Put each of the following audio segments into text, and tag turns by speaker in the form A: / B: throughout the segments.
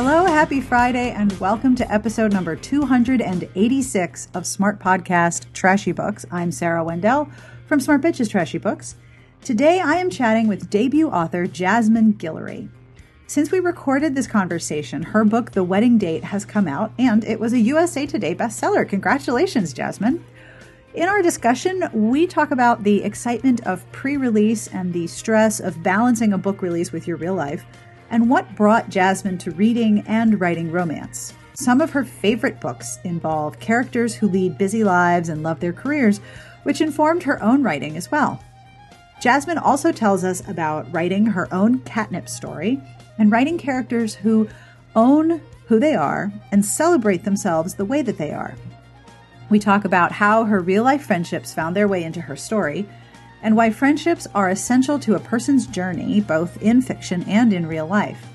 A: Hello, happy Friday, and welcome to episode number 286 of Smart Podcast Trashy Books. I'm Sarah Wendell from Smart Bitches Trashy Books. Today I am chatting with debut author Jasmine Guillory. Since we recorded this conversation, her book, The Wedding Date, has come out, and it was a USA Today bestseller. Congratulations, Jasmine. In our discussion, we talk about the excitement of pre release and the stress of balancing a book release with your real life and what brought Jasmine to reading and writing romance. Some of her favorite books involve characters who lead busy lives and love their careers, which informed her own writing as well. Jasmine also tells us about writing her own catnip story and writing characters who own who they are and celebrate themselves the way that they are. We talk about how her real life friendships found their way into her story and why friendships are essential to a person's journey, both in fiction and in real life.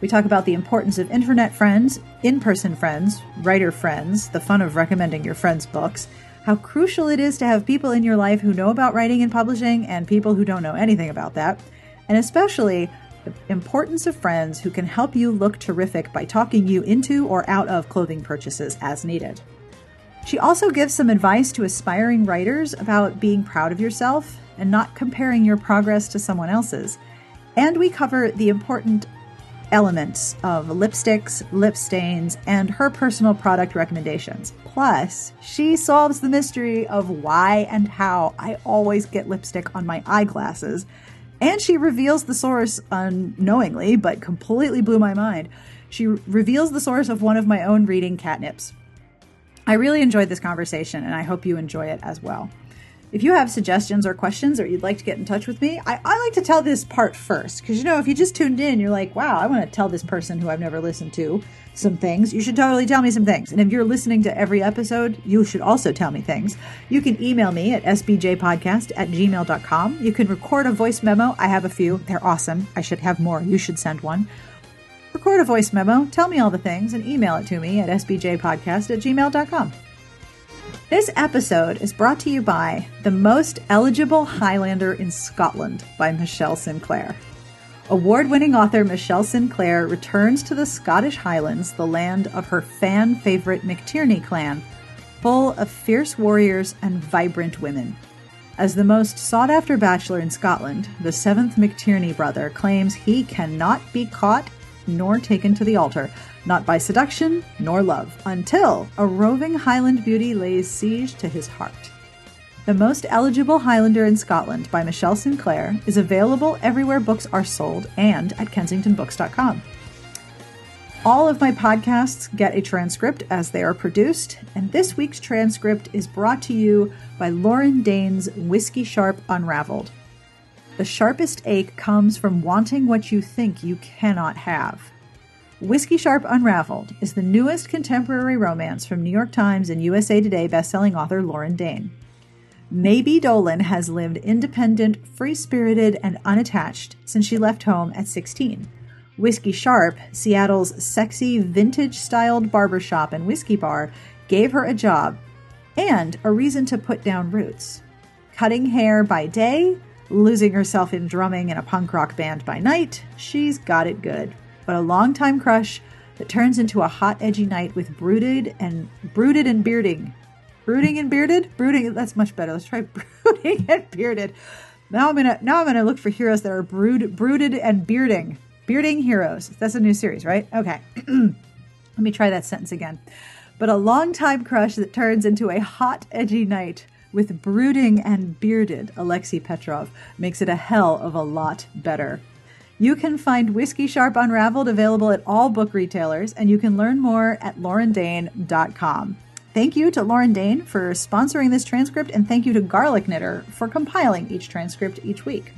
A: We talk about the importance of internet friends, in person friends, writer friends, the fun of recommending your friends' books, how crucial it is to have people in your life who know about writing and publishing and people who don't know anything about that, and especially the importance of friends who can help you look terrific by talking you into or out of clothing purchases as needed. She also gives some advice to aspiring writers about being proud of yourself and not comparing your progress to someone else's. And we cover the important elements of lipsticks, lip stains, and her personal product recommendations. Plus, she solves the mystery of why and how I always get lipstick on my eyeglasses. And she reveals the source unknowingly, but completely blew my mind. She reveals the source of one of my own reading catnips. I really enjoyed this conversation, and I hope you enjoy it as well. If you have suggestions or questions or you'd like to get in touch with me, I, I like to tell this part first. Because, you know, if you just tuned in, you're like, wow, I want to tell this person who I've never listened to some things. You should totally tell me some things. And if you're listening to every episode, you should also tell me things. You can email me at sbtbpodcast at gmail.com. You can record a voice memo. I have a few. They're awesome. I should have more. You should send one. Record a voice memo, tell me all the things, and email it to me at sbtbpodcast at gmail.com. This episode is brought to you by The Most Eligible Highlander in Scotland by Michele Sinclair. Award winning author Michele Sinclair returns to the Scottish Highlands, the land of her fan favorite McTiernay clan, full of fierce warriors and vibrant women. As the most sought after bachelor in Scotland, the seventh McTiernay brother claims he cannot be caught nor taken to the altar not by seduction nor love, until a roving Highland beauty lays siege to his heart. The Most Eligible Highlander in Scotland by Michele Sinclair is available everywhere books are sold and at kensingtonbooks.com. All of my podcasts get a transcript as they are produced, and this week's transcript is brought to you by Lauren Dane's Whiskey Sharp Unraveled. The sharpest ache comes from wanting what you think you cannot have. Whiskey Sharp Unraveled is the newest contemporary romance from New York Times and USA Today bestselling author Lauren Dane. Maybe Dolan has lived independent, free spirited, and unattached since she left home at 16. Whiskey Sharp, Seattle's sexy, vintage styled barbershop and whiskey bar, gave her a job and a reason to put down roots. Cutting hair by day, losing herself in drumming in a punk rock band by night, she's got it good but a longtime crush that turns into a hot, edgy night with brooded and brooded and bearding. Brooding and bearded? Brooding, that's much better. Let's try brooding and bearded. Now I'm gonna now I'm gonna look for heroes that are brood brooded and bearding. Bearding heroes. That's a new series, right? Okay. Let me try that sentence again. But a longtime crush that turns into a hot, edgy night with brooding and bearded Alexei Petrov makes it a hell of a lot better. You can find Whiskey Sharp Unraveled available at all book retailers, and you can learn more at laurendane.com. Thank you to Lauren Dane for sponsoring this transcript, and thank you to Garlic Knitter for compiling each transcript each week.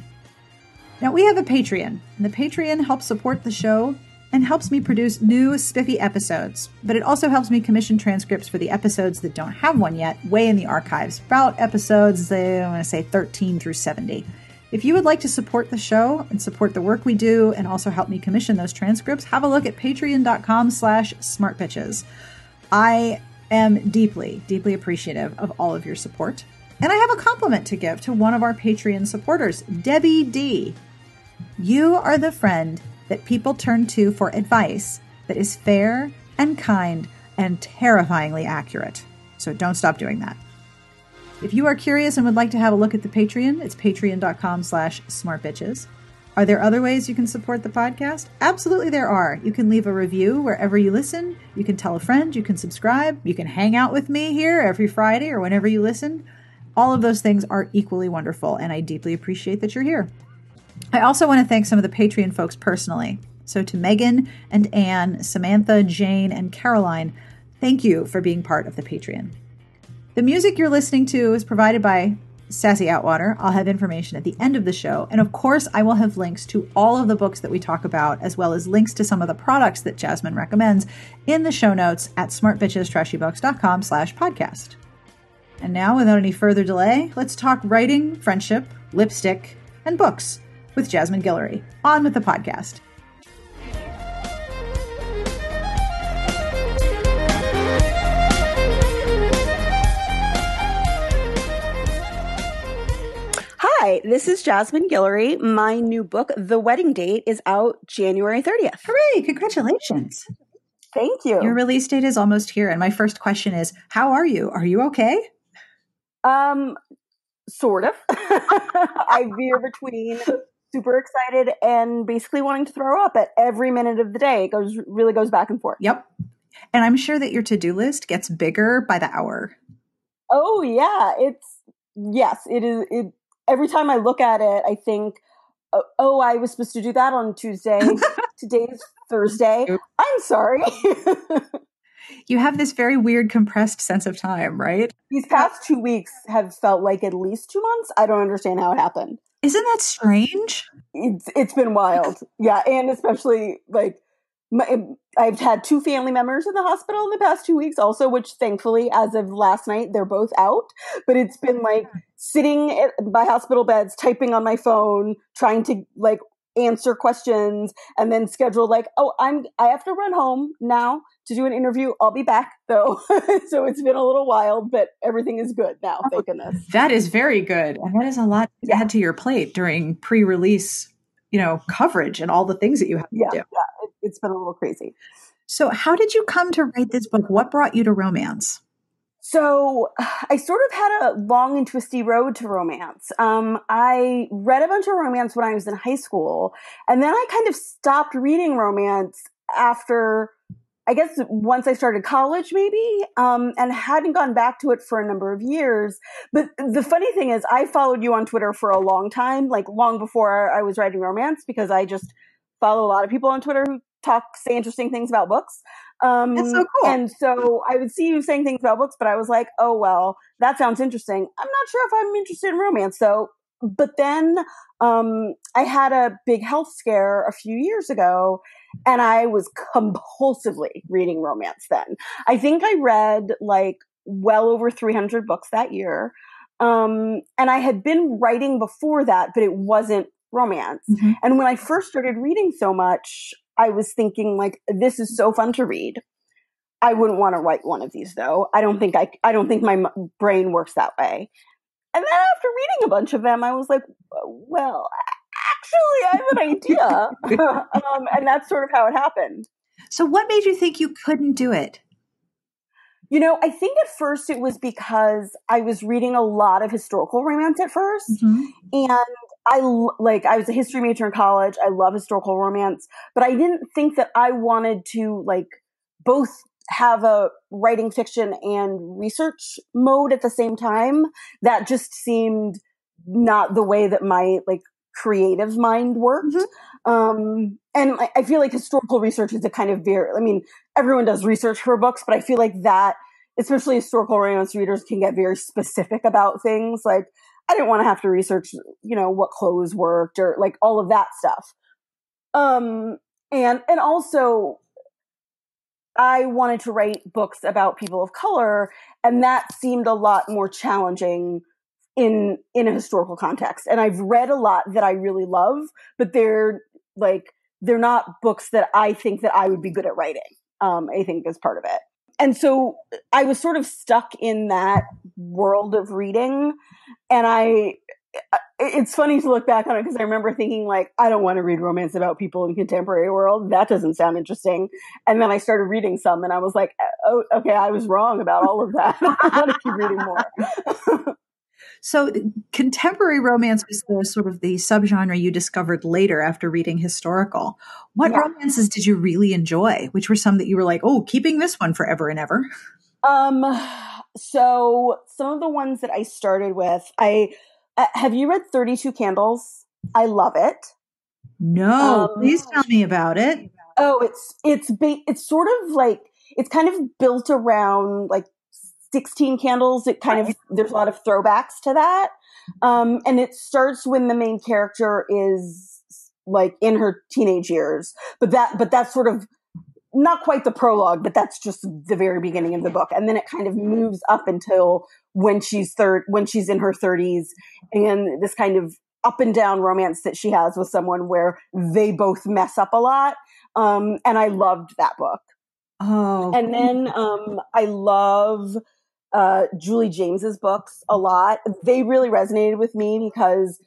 A: Now, we have a Patreon, and the Patreon helps support the show and helps me produce new spiffy episodes, but it also helps me commission transcripts for the episodes that don't have one yet, way in the archives, about episodes, I want to say 13 through 70. If you would like to support the show and support the work we do and also help me commission those transcripts, have a look at patreon.com slash smartbitches. I am deeply, deeply appreciative of all of your support. And I have a compliment to give to one of our Patreon supporters, Debbie D. You are the friend that people turn to for advice that is fair and kind and terrifyingly accurate. So don't stop doing that. If you are curious and would like to have a look at the Patreon, it's patreon.com slash smartbitches. Are there other ways you can support the podcast? Absolutely, there are. You can leave a review wherever you listen. You can tell a friend. You can subscribe. You can hang out with me here every Friday or whenever you listen. All of those things are equally wonderful, and I deeply appreciate that you're here. I also want to thank some of the Patreon folks personally. So, to Megan and Anne, Samantha, Jane, and Caroline, thank you for being part of the Patreon. The music you're listening to is provided by Sassy Outwater. I'll have information at the end of the show. And of course, I will have links to all of the books that we talk about, as well as links to some of the products that Jasmine recommends in the show notes at smartbitchestrashybooks.com slash podcast. And now, without any further delay, let's talk writing, friendship, lipstick, and books with Jasmine Guillory. On with the podcast.
B: Hi, this is Jasmine Guillory. My new book, The Wedding Date, is out January 30th.
A: Hooray! Congratulations.
B: Thank you.
A: Your release date is almost here. And my first question is How are you? Are you okay?
B: Um, sort of. I veer between super excited and basically wanting to throw up at every minute of the day. It goes really goes back and forth.
A: Yep. And I'm sure that your to do list gets bigger by the hour.
B: Oh yeah, it's yes, it is. It every time I look at it, I think, oh, oh I was supposed to do that on Tuesday. Today's Thursday. I'm sorry.
A: you have this very weird compressed sense of time, right?
B: These past two weeks have felt like at least two months. I don't understand how it happened.
A: Isn't that strange?
B: It's it's been wild. yeah, and especially like my, um, I've had two family members in the hospital in the past two weeks, also, which thankfully, as of last night, they're both out. But it's been like hmm. sitting at, by hospital beds, typing on my phone, trying to like answer questions, and then schedule like, oh, I'm I have to run home now to do an interview. I'll be back though. so it's been a little wild, but everything is good now. Oh, thank goodness.
A: That is very good, and that is a lot to yeah. add to your plate during pre-release you know coverage and all the things that you have
B: yeah,
A: to
B: do. Yeah, it, has been a little crazy.
A: So, how did you come to write this book? What brought you to romance?
B: So, I sort of had a long and twisty road to romance. Um, I read a bunch of romance when I was in high school, and then I kind of stopped reading romance after I guess once I started college, maybe, um, and hadn't gone back to it for a number of years. But the funny thing is, I followed you on Twitter for a long time, like long before I was writing romance, because I just follow a lot of people on Twitter who talk, say interesting things about books.
A: Um, That's so cool.
B: And so I would see you saying things about books, but I was like, oh, well, that sounds interesting. I'm not sure if I'm interested in romance. So but then um, I had a big health scare a few years ago, and I was compulsively reading romance then. I think I read like well over 300 books that year. Um, and I had been writing before that, but it wasn't romance. Mm-hmm. And when I first started reading so much, I was thinking like, this is so fun to read. I wouldn't want to write one of these though. I don't think I, I don't think my brain works that way. And then after reading a bunch of them, I was like, well, actually, I have an idea. um, and that's sort of how it happened.
A: So, what made you think you couldn't do it?
B: You know, I think at first it was because I was reading a lot of historical romance at 1st mm-hmm. And I like, I was a history major in college. I love historical romance, but I didn't think that I wanted to like both have a writing fiction and research mode at the same time that just seemed not the way that my like creative mind worked mm-hmm. um and I, I feel like historical research is a kind of very i mean everyone does research for books but i feel like that especially historical romance readers can get very specific about things like i didn't want to have to research you know what clothes worked or like all of that stuff um and and also I wanted to write books about people of color, and that seemed a lot more challenging in in a historical context. And I've read a lot that I really love, but they're like they're not books that I think that I would be good at writing. Um, I think is part of it. And so I was sort of stuck in that world of reading, and I it's funny to look back on it because I remember thinking like, I don't want to read romance about people in contemporary world. That doesn't sound interesting. And then I started reading some, and I was like, oh, okay, I was wrong about all of that. I want to keep reading more.
A: so, contemporary romance was the sort of the subgenre you discovered later after reading historical. What yeah. romances did you really enjoy? Which were some that you were like, oh, keeping this one forever and ever?
B: Um, so some of the ones that I started with, I uh, have you read 32 Candles? I love it.
A: No, um, please tell me about it.
B: Oh, it's it's ba- it's sort of like it's kind of built around like 16 candles. It kind of there's a lot of throwbacks to that. Um, and it starts when the main character is like in her teenage years. But that but that's sort of not quite the prologue, but that's just the very beginning of the book. And then it kind of moves up until when she's third, when she's in her 30s, and this kind of up and down romance that she has with someone where they both mess up a lot. Um, and I loved that book.
A: Oh,
B: and then um, I love uh, Julie James's books a lot. They really resonated with me because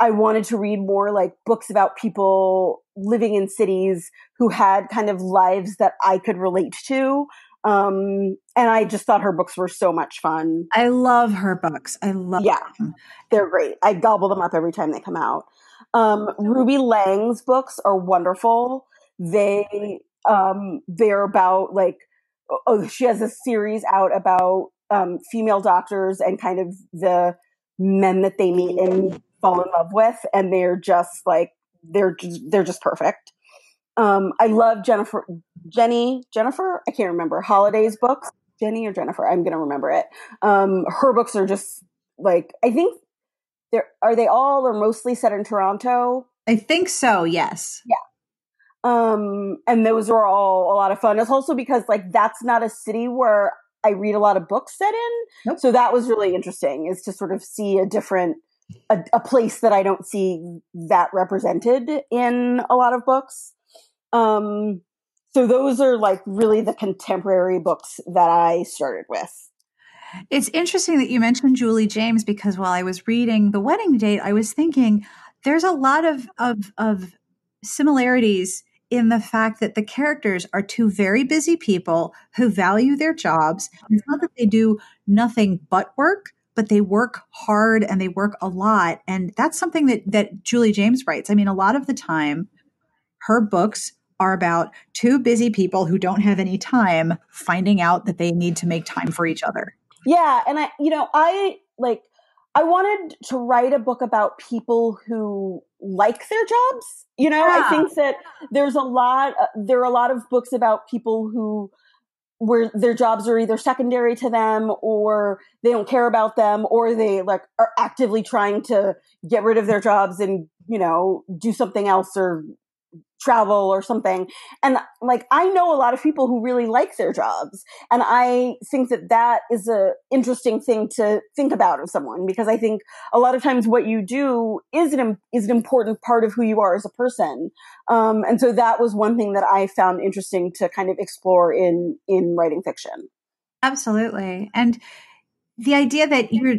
B: I wanted to read more like books about people living in cities who had kind of lives that I could relate to. Um, and I just thought her books were so much fun.
A: I love her books. I love
B: yeah, them. they're great. I gobble them up every time they come out. Um, Ruby Lang's books are wonderful. They um, they're about like oh, she has a series out about um, female doctors and kind of the men that they meet and fall in love with, and they're just like they're just, they're just perfect. Um, I love Jennifer, Jenny, Jennifer. I can't remember Holiday's books. Jenny or Jennifer. I'm gonna remember it. Um, her books are just like I think they're are they all or mostly set in Toronto.
A: I think so. Yes.
B: Yeah. Um, and those are all a lot of fun. It's also because like that's not a city where I read a lot of books set in. Nope. So that was really interesting is to sort of see a different a, a, place that I don't see that represented in a lot of books. Um, so those are like really the contemporary books that I started with.
A: It's interesting that you mentioned Julie James because while I was reading The Wedding Date, I was thinking there's a lot of of, of similarities in the fact that the characters are two very busy people who value their jobs. It's not that they do nothing but work, but they work hard and they work a lot. And that's something that, that Julie James writes. I mean, a lot of the time, her books are about two busy people who don't have any time finding out that they need to make time for each other.
B: Yeah. And I, you know, I like, I wanted to write a book about people who like their jobs. You know, yeah. I think that there's a lot, uh, there are a lot of books about people who, where their jobs are either secondary to them or they don't care about them or they like are actively trying to get rid of their jobs and you know do something else or travel or something. And like i know a lot of people who really like their jobs and i think that that is a interesting thing to think about of someone because i think a lot of times what you do is an is an important part of who you are as a person. Um, and so that was one thing that i found interesting to kind of explore in in writing fiction.
A: Absolutely. And the idea that your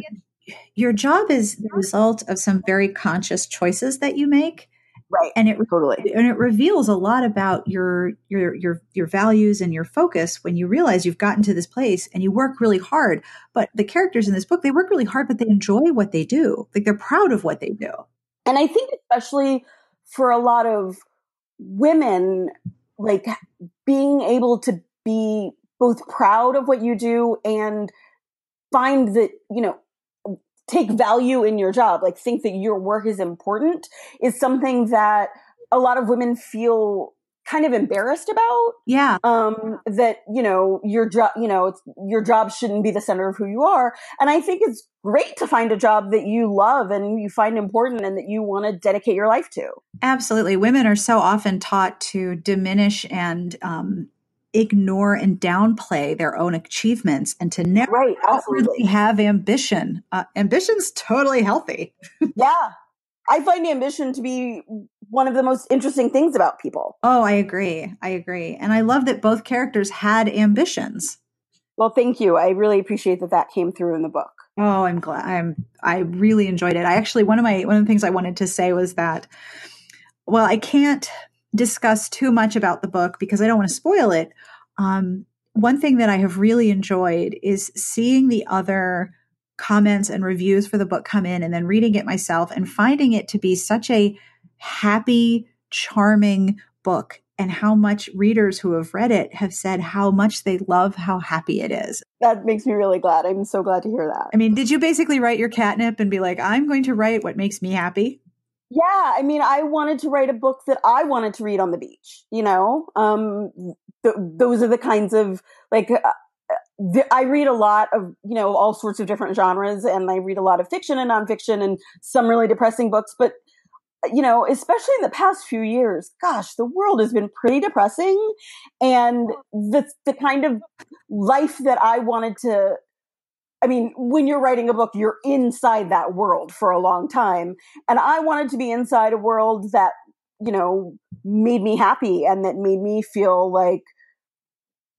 A: your job is the result of some very conscious choices that you make
B: right.
A: And it
B: totally.
A: and it reveals a lot about your your your your values and your focus when you realize you've gotten to this place and you work really hard. But the characters in this book they work really hard but they enjoy what they do. Like they're proud of what they do.
B: And i think especially for a lot of women like being able to be both proud of what you do and find that you know take value in your job, like think that your work is important, is something that a lot of women feel kind of embarrassed about.
A: Yeah.
B: Um, that, you know, your job, you know, your job shouldn't be the center of who you are. And I think it's great to find a job that you love and you find important and that you want to dedicate your life to.
A: Absolutely. Women are so often taught to diminish and, um, ignore and downplay their own achievements and to never
B: right, absolutely.
A: have ambition. Uh, ambition's totally healthy.
B: yeah. I find ambition to be one of the most interesting things about people.
A: Oh, I agree. I agree. And I love that both characters had ambitions.
B: Well, thank you. I really appreciate that that came through in the book.
A: Oh, I'm glad. I'm. I really enjoyed it. I actually one of my one of the things I wanted to say was that, well, I can't discuss too much about the book because I don't want to spoil it. Um, one thing that I have really enjoyed is seeing the other comments and reviews for the book come in and then reading it myself and finding it to be such a happy, charming book and how much readers who have read it have said how much they love how happy it is.
B: That makes me really glad. I'm so glad to hear that.
A: I mean, did you basically write your catnip and be like, I'm going to write what makes me happy?
B: Yeah, I mean, I wanted to write a book that I wanted to read on the beach. You know, um, th- those are the kinds of like uh, th- I read a lot of you know all sorts of different genres, and I read a lot of fiction and nonfiction, and some really depressing books. But you know, especially in the past few years, gosh, the world has been pretty depressing, and the the kind of life that I wanted to I mean, when you're writing a book, you're inside that world for a long time. And I wanted to be inside a world that, you know, made me happy and that made me feel like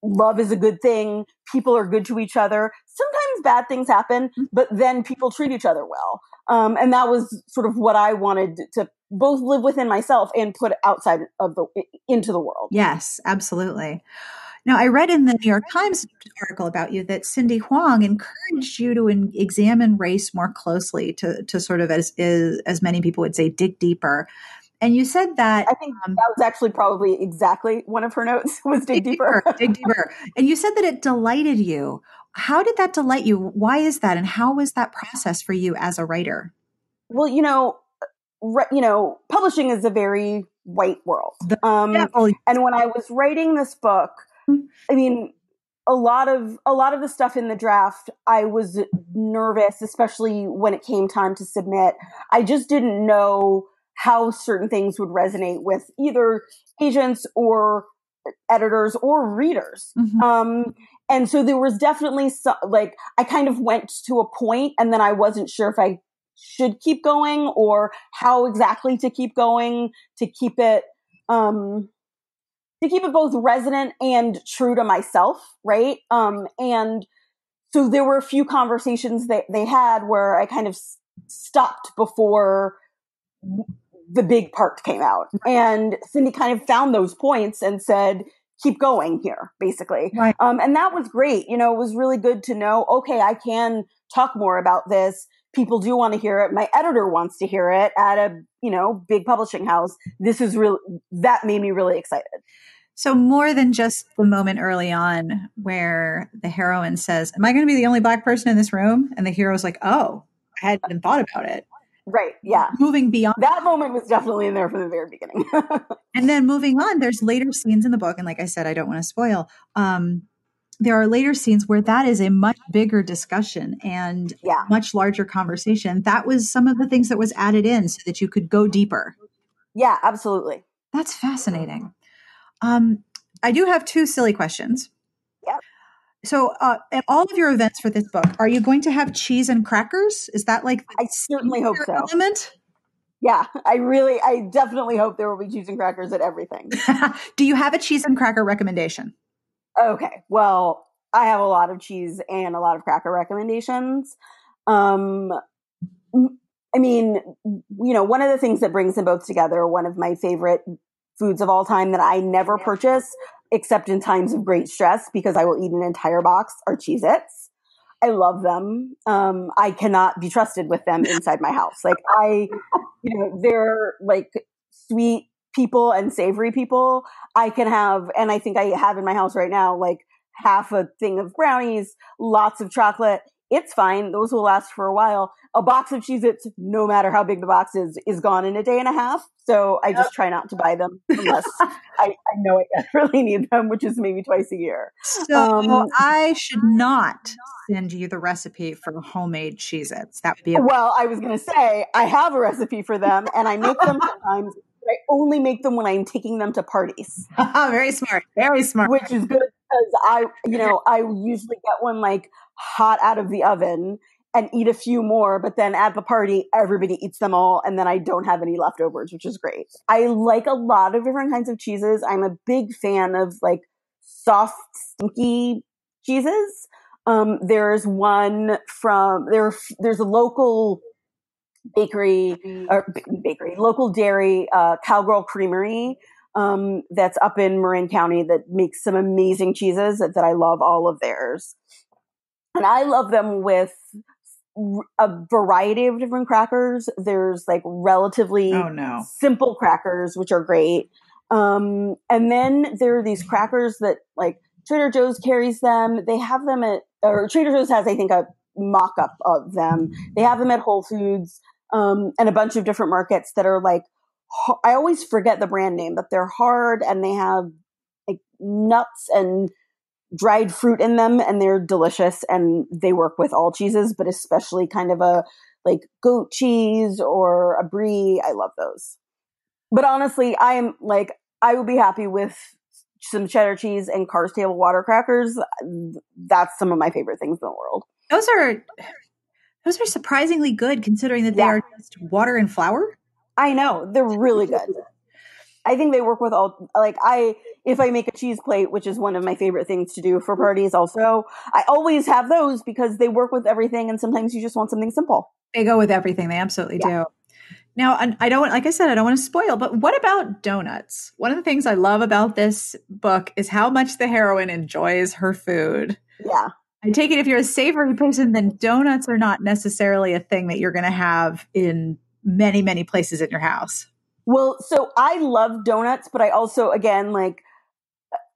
B: love is a good thing. People are good to each other. Sometimes bad things happen, mm-hmm. but then people treat each other well. Um, and that was sort of what I wanted to both live within myself and put outside of the into the world.
A: Yes, absolutely. Now, I read in the New York Times article about you that Cindy Hwang encouraged you to in, examine race more closely, to, to sort of, as, as, as many people would say, dig deeper. And you said that
B: I think um, that was actually probably exactly one of her notes was dig, dig deeper.
A: deeper. dig deeper. And you said that it delighted you. How did that delight you? Why is that? And how was that process for you as a writer?
B: Well, you know, re- you know, publishing is a very white world. Um, and when I was writing this book, I mean, a lot of a lot of the stuff in the draft, I was nervous, especially when it came time to submit. I just didn't know how certain things would resonate with either agents or editors or readers. Mm-hmm. Um, and so there was definitely some, like I kind of went to a point, and then I wasn't sure if I should keep going or how exactly to keep going to keep it um to keep it both resonant and true to myself, right? Um, and so there were a few conversations that they had where I kind of stopped before the big part came out. And Cindy kind of found those points and said, keep going here, basically. Right. Um, and that was great. You know, it was really good to know, okay, I can talk more about this. People do want to hear it. My editor wants to hear it at a, you know, big publishing house. This is really, that made me really excited.
A: So more than just the moment early on where the heroine says, "Am I going to be the only black person in this room?" and the hero's like, "Oh, I hadn't even thought about it."
B: Right. Yeah.
A: Moving beyond
B: that moment was definitely in there from the very beginning.
A: and then moving on, there's later scenes in the book, and like I said, I don't want to spoil. Um, there are later scenes where that is a much bigger discussion and yeah. much larger conversation. That was some of the things that was added in so that you could go deeper.
B: Yeah, absolutely.
A: That's fascinating. Um, I do have two silly questions.
B: Yeah.
A: So, uh, at all of your events for this book, are you going to have cheese and crackers? Is that like
B: I certainly hope so.
A: Element?
B: Yeah, I really, I definitely hope there will be cheese and crackers at everything.
A: do you have a cheese and cracker recommendation?
B: Okay, well, I have a lot of cheese and a lot of cracker recommendations. Um, I mean, you know, one of the things that brings them both together, one of my favorite foods of all time that I never purchase except in times of great stress because I will eat an entire box are Cheez Its. I love them. Um, I cannot be trusted with them inside my house. Like I, you know, they're like sweet people and savory people. I can have, and I think I have in my house right now, like half a thing of brownies, lots of chocolate, it's fine. Those will last for a while. A box of Cheez Its, no matter how big the box is, is gone in a day and a half. So I just try not to buy them unless I, I, know I really need them, which is maybe twice a year.
A: So um, I should not send you the recipe for homemade Cheez Its. That would be
B: a- well, I was going to say I have a recipe for them and I make them sometimes. I only make them when I'm taking them to parties.
A: very smart. Very smart.
B: Which is good because I, you know, I usually get one like hot out of the oven and eat a few more, but then at the party, everybody eats them all, and then I don't have any leftovers, which is great. I like a lot of different kinds of cheeses. I'm a big fan of like soft, stinky cheeses. Um, there's one from there. There's a local bakery or bakery, local dairy, uh, Cowgirl Creamery. Um, that's up in Marin County that makes some amazing cheeses that, that I love all of theirs. And I love them with a variety of different crackers. There's like relatively
A: oh, no.
B: simple crackers, which are great. Um, and then there are these crackers that like Trader Joe's carries them. They have them at, or Trader Joe's has, I think, a mock up of them. They have them at Whole Foods um, and a bunch of different markets that are like, I always forget the brand name, but they're hard and they have like nuts and dried fruit in them and they're delicious and they work with all cheeses, but especially kind of a like goat cheese or a brie. I love those. But honestly, I am like, I would be happy with some cheddar cheese and Carr's Table water crackers. That's some of my favorite things in the world.
A: Those are those are surprisingly good considering that they yeah. are just water and flour.
B: I know. They're really good. I think they work with all like I if I make a cheese plate, which is one of my favorite things to do for parties also, I always have those because they work with everything and sometimes you just want something simple.
A: They go with everything. They absolutely yeah. do. Now, I don't like I said I don't want to spoil, but what about donuts? One of the things I love about this book is how much the heroine enjoys her food.
B: Yeah.
A: I take it if you're a savory person, then donuts are not necessarily a thing that you're going to have in many, many places in your house.
B: Well, so I love donuts, but I also, again, like,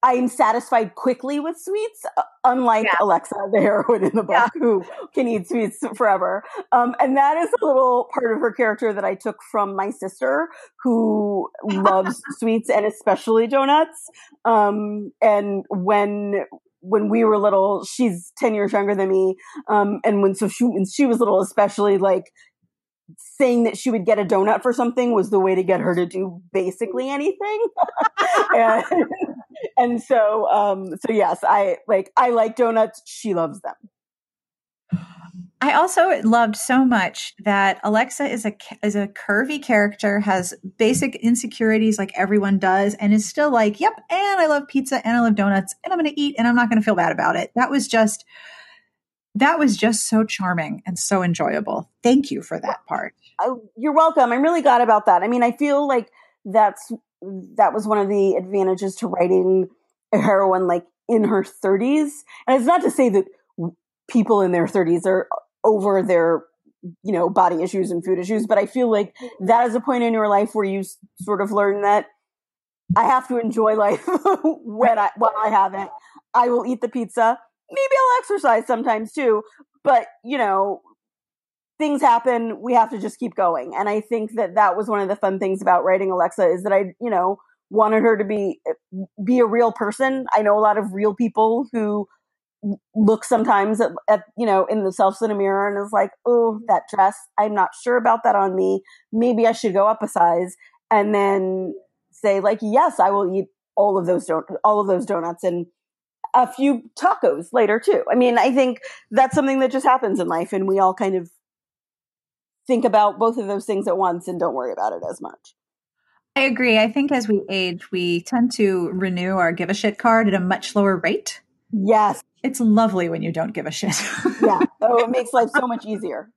B: I'm satisfied quickly with sweets, uh, unlike yeah. Alexa, the heroine in the book, yeah. who can eat sweets forever. Um, and that is a little part of her character that I took from my sister, who loves sweets and especially donuts. Um, and when when we were little, she's 10 years younger than me. Um, and when, so she, when she was little, especially like saying that she would get a donut for something was the way to get her to do basically anything. and, and so, um, so yes, I like, I like donuts. She loves them.
A: I also loved so much that Alexa is a is a curvy character, has basic insecurities like everyone does, and is still like, "Yep, and I love pizza, and I love donuts, and I'm going to eat, and I'm not going to feel bad about it." That was just that was just so charming and so enjoyable. Thank you for that part.
B: Oh, you're welcome. I'm really glad about that. I mean, I feel like that's that was one of the advantages to writing a heroine like in her 30s, and it's not to say that people in their 30s are over their you know body issues and food issues but i feel like that is a point in your life where you sort of learn that i have to enjoy life when i while i have it. I will eat the pizza. Maybe i'll exercise sometimes too but you know things happen. We have to just keep going. And i think that that was one of the fun things about writing alexa is that i you know wanted her to be eh, be a real person. I know a lot of real people who look sometimes at, at, you know in themselves in a mirror and is like oh that dress i'm not sure about that on me maybe i should go up a size and then say like yes i will eat all of those don- all of those donuts and a few tacos later too i mean i think that's something that just happens in life and we all kind of think about both of those things at once and don't worry about it as much
A: I agree. I think as we age, we tend to renew our give a shit card at a much lower rate.
B: Yes.
A: It's lovely when you don't give a shit.
B: yeah. Oh, it makes life so much easier.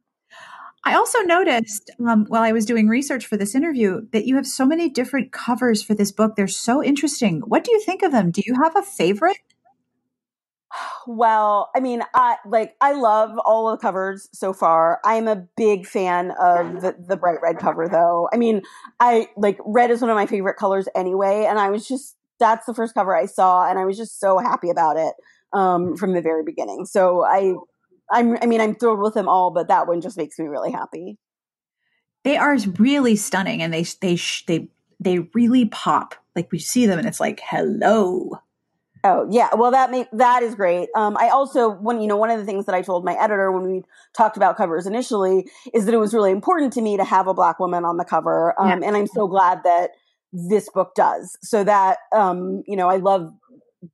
A: I also noticed um, while I was doing research for this interview that you have so many different covers for this book. They're so interesting. What do you think of them? Do you have a favorite?
B: Well, I mean, I like I love all the covers so far. I'm a big fan of the, the bright red cover though. I mean, I like red is one of my favorite colors anyway, and I was just that's the first cover I saw and I was just so happy about it um, from the very beginning. So I, I'm, I mean, I'm thrilled with them all, but that one just makes me really happy.
A: They are really stunning, and they they they they really pop. Like we see them, and it's like, hello.
B: Oh yeah, well that may, that is great. Um, I also when you know one of the things that I told my editor when we talked about covers initially is that it was really important to me to have a black woman on the cover, um, yeah. and I'm so glad that this book does. So that um, you know, I love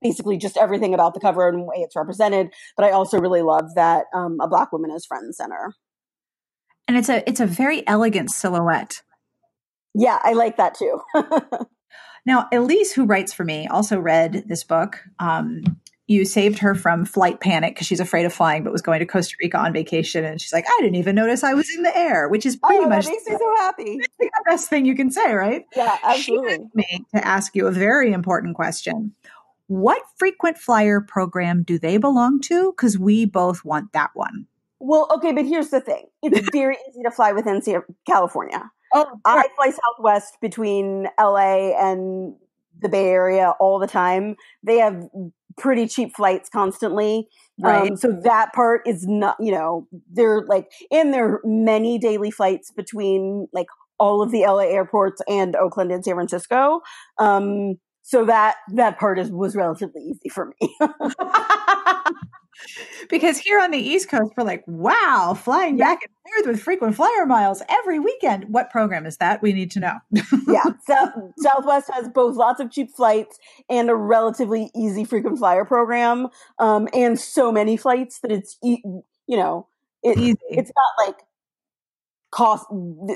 B: basically just everything about the cover and the way it's represented. But I also really love that um, a black woman is front and center.
A: And it's a it's a very elegant silhouette.
B: Yeah, I like that too.
A: now, Elise, who writes for me, also read this book. Um, you saved her from flight panic because she's afraid of flying, but was going to Costa Rica on vacation. And she's like, I didn't even notice I was in the air, which is pretty
B: oh,
A: much
B: that makes me so happy.
A: the best thing you can say, right?
B: Yeah, absolutely.
A: me to ask you a very important question. What frequent flyer program do they belong to? Because we both want that one.
B: Well, okay, but here's the thing: it's very easy to fly within California.
A: Oh,
B: I fly Southwest between LA and the Bay Area all the time. They have pretty cheap flights constantly. Right. Um, so that part is not, you know, they're like, and there are many daily flights between like all of the LA airports and Oakland and San Francisco. Um, so that that part is was relatively easy for me.
A: because here on the East Coast, we're like, wow, flying yeah. back and forth with frequent flyer miles every weekend. What program is that? We need to know.
B: yeah, South, Southwest has both lots of cheap flights and a relatively easy frequent flyer program, um, and so many flights that it's you know it, it's not like cost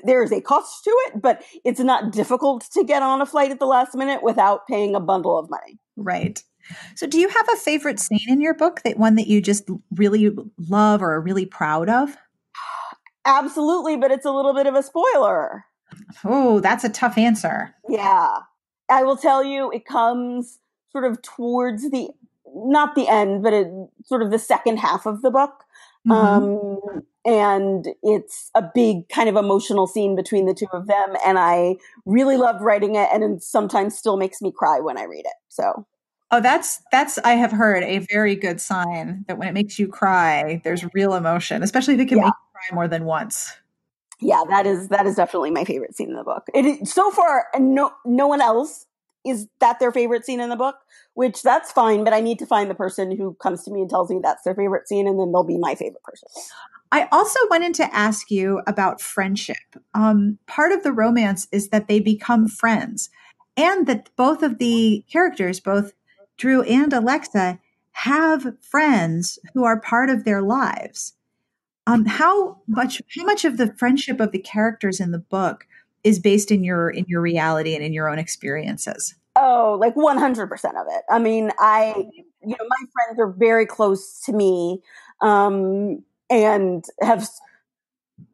B: there is a cost to it but it's not difficult to get on a flight at the last minute without paying a bundle of money
A: right so, do you have a favorite scene in your book that one that you just really love or are really proud of?
B: Absolutely, but it's a little bit of a spoiler.
A: Oh, that's a tough answer.
B: Yeah. I will tell you, it comes sort of towards the, not the end, but it, sort of the second half of the book. Mm-hmm. Um, and it's a big kind of emotional scene between the two of them. And I really loved writing it, and it sometimes still makes me cry when I read it. So
A: Oh, that's that's I have heard a very good sign that when it makes you cry, there's real emotion, especially if it can yeah. make you cry more than once.
B: Yeah, that is that is definitely my favorite scene in the book. It is, so far, no no one else is that their favorite scene in the book, which that's fine. But I need to find the person who comes to me and tells me that's their favorite scene, and then they'll be my favorite person.
A: I also wanted to ask you about friendship. Um, part of the romance is that they become friends, and that both of the characters, both Drew and Alexa have friends who are part of their lives. Um, how much how much of the friendship of the characters in the book is based in your in your reality and in your own experiences?
B: Oh, like 100% of it. I mean, I you know, my friends are very close to me um and have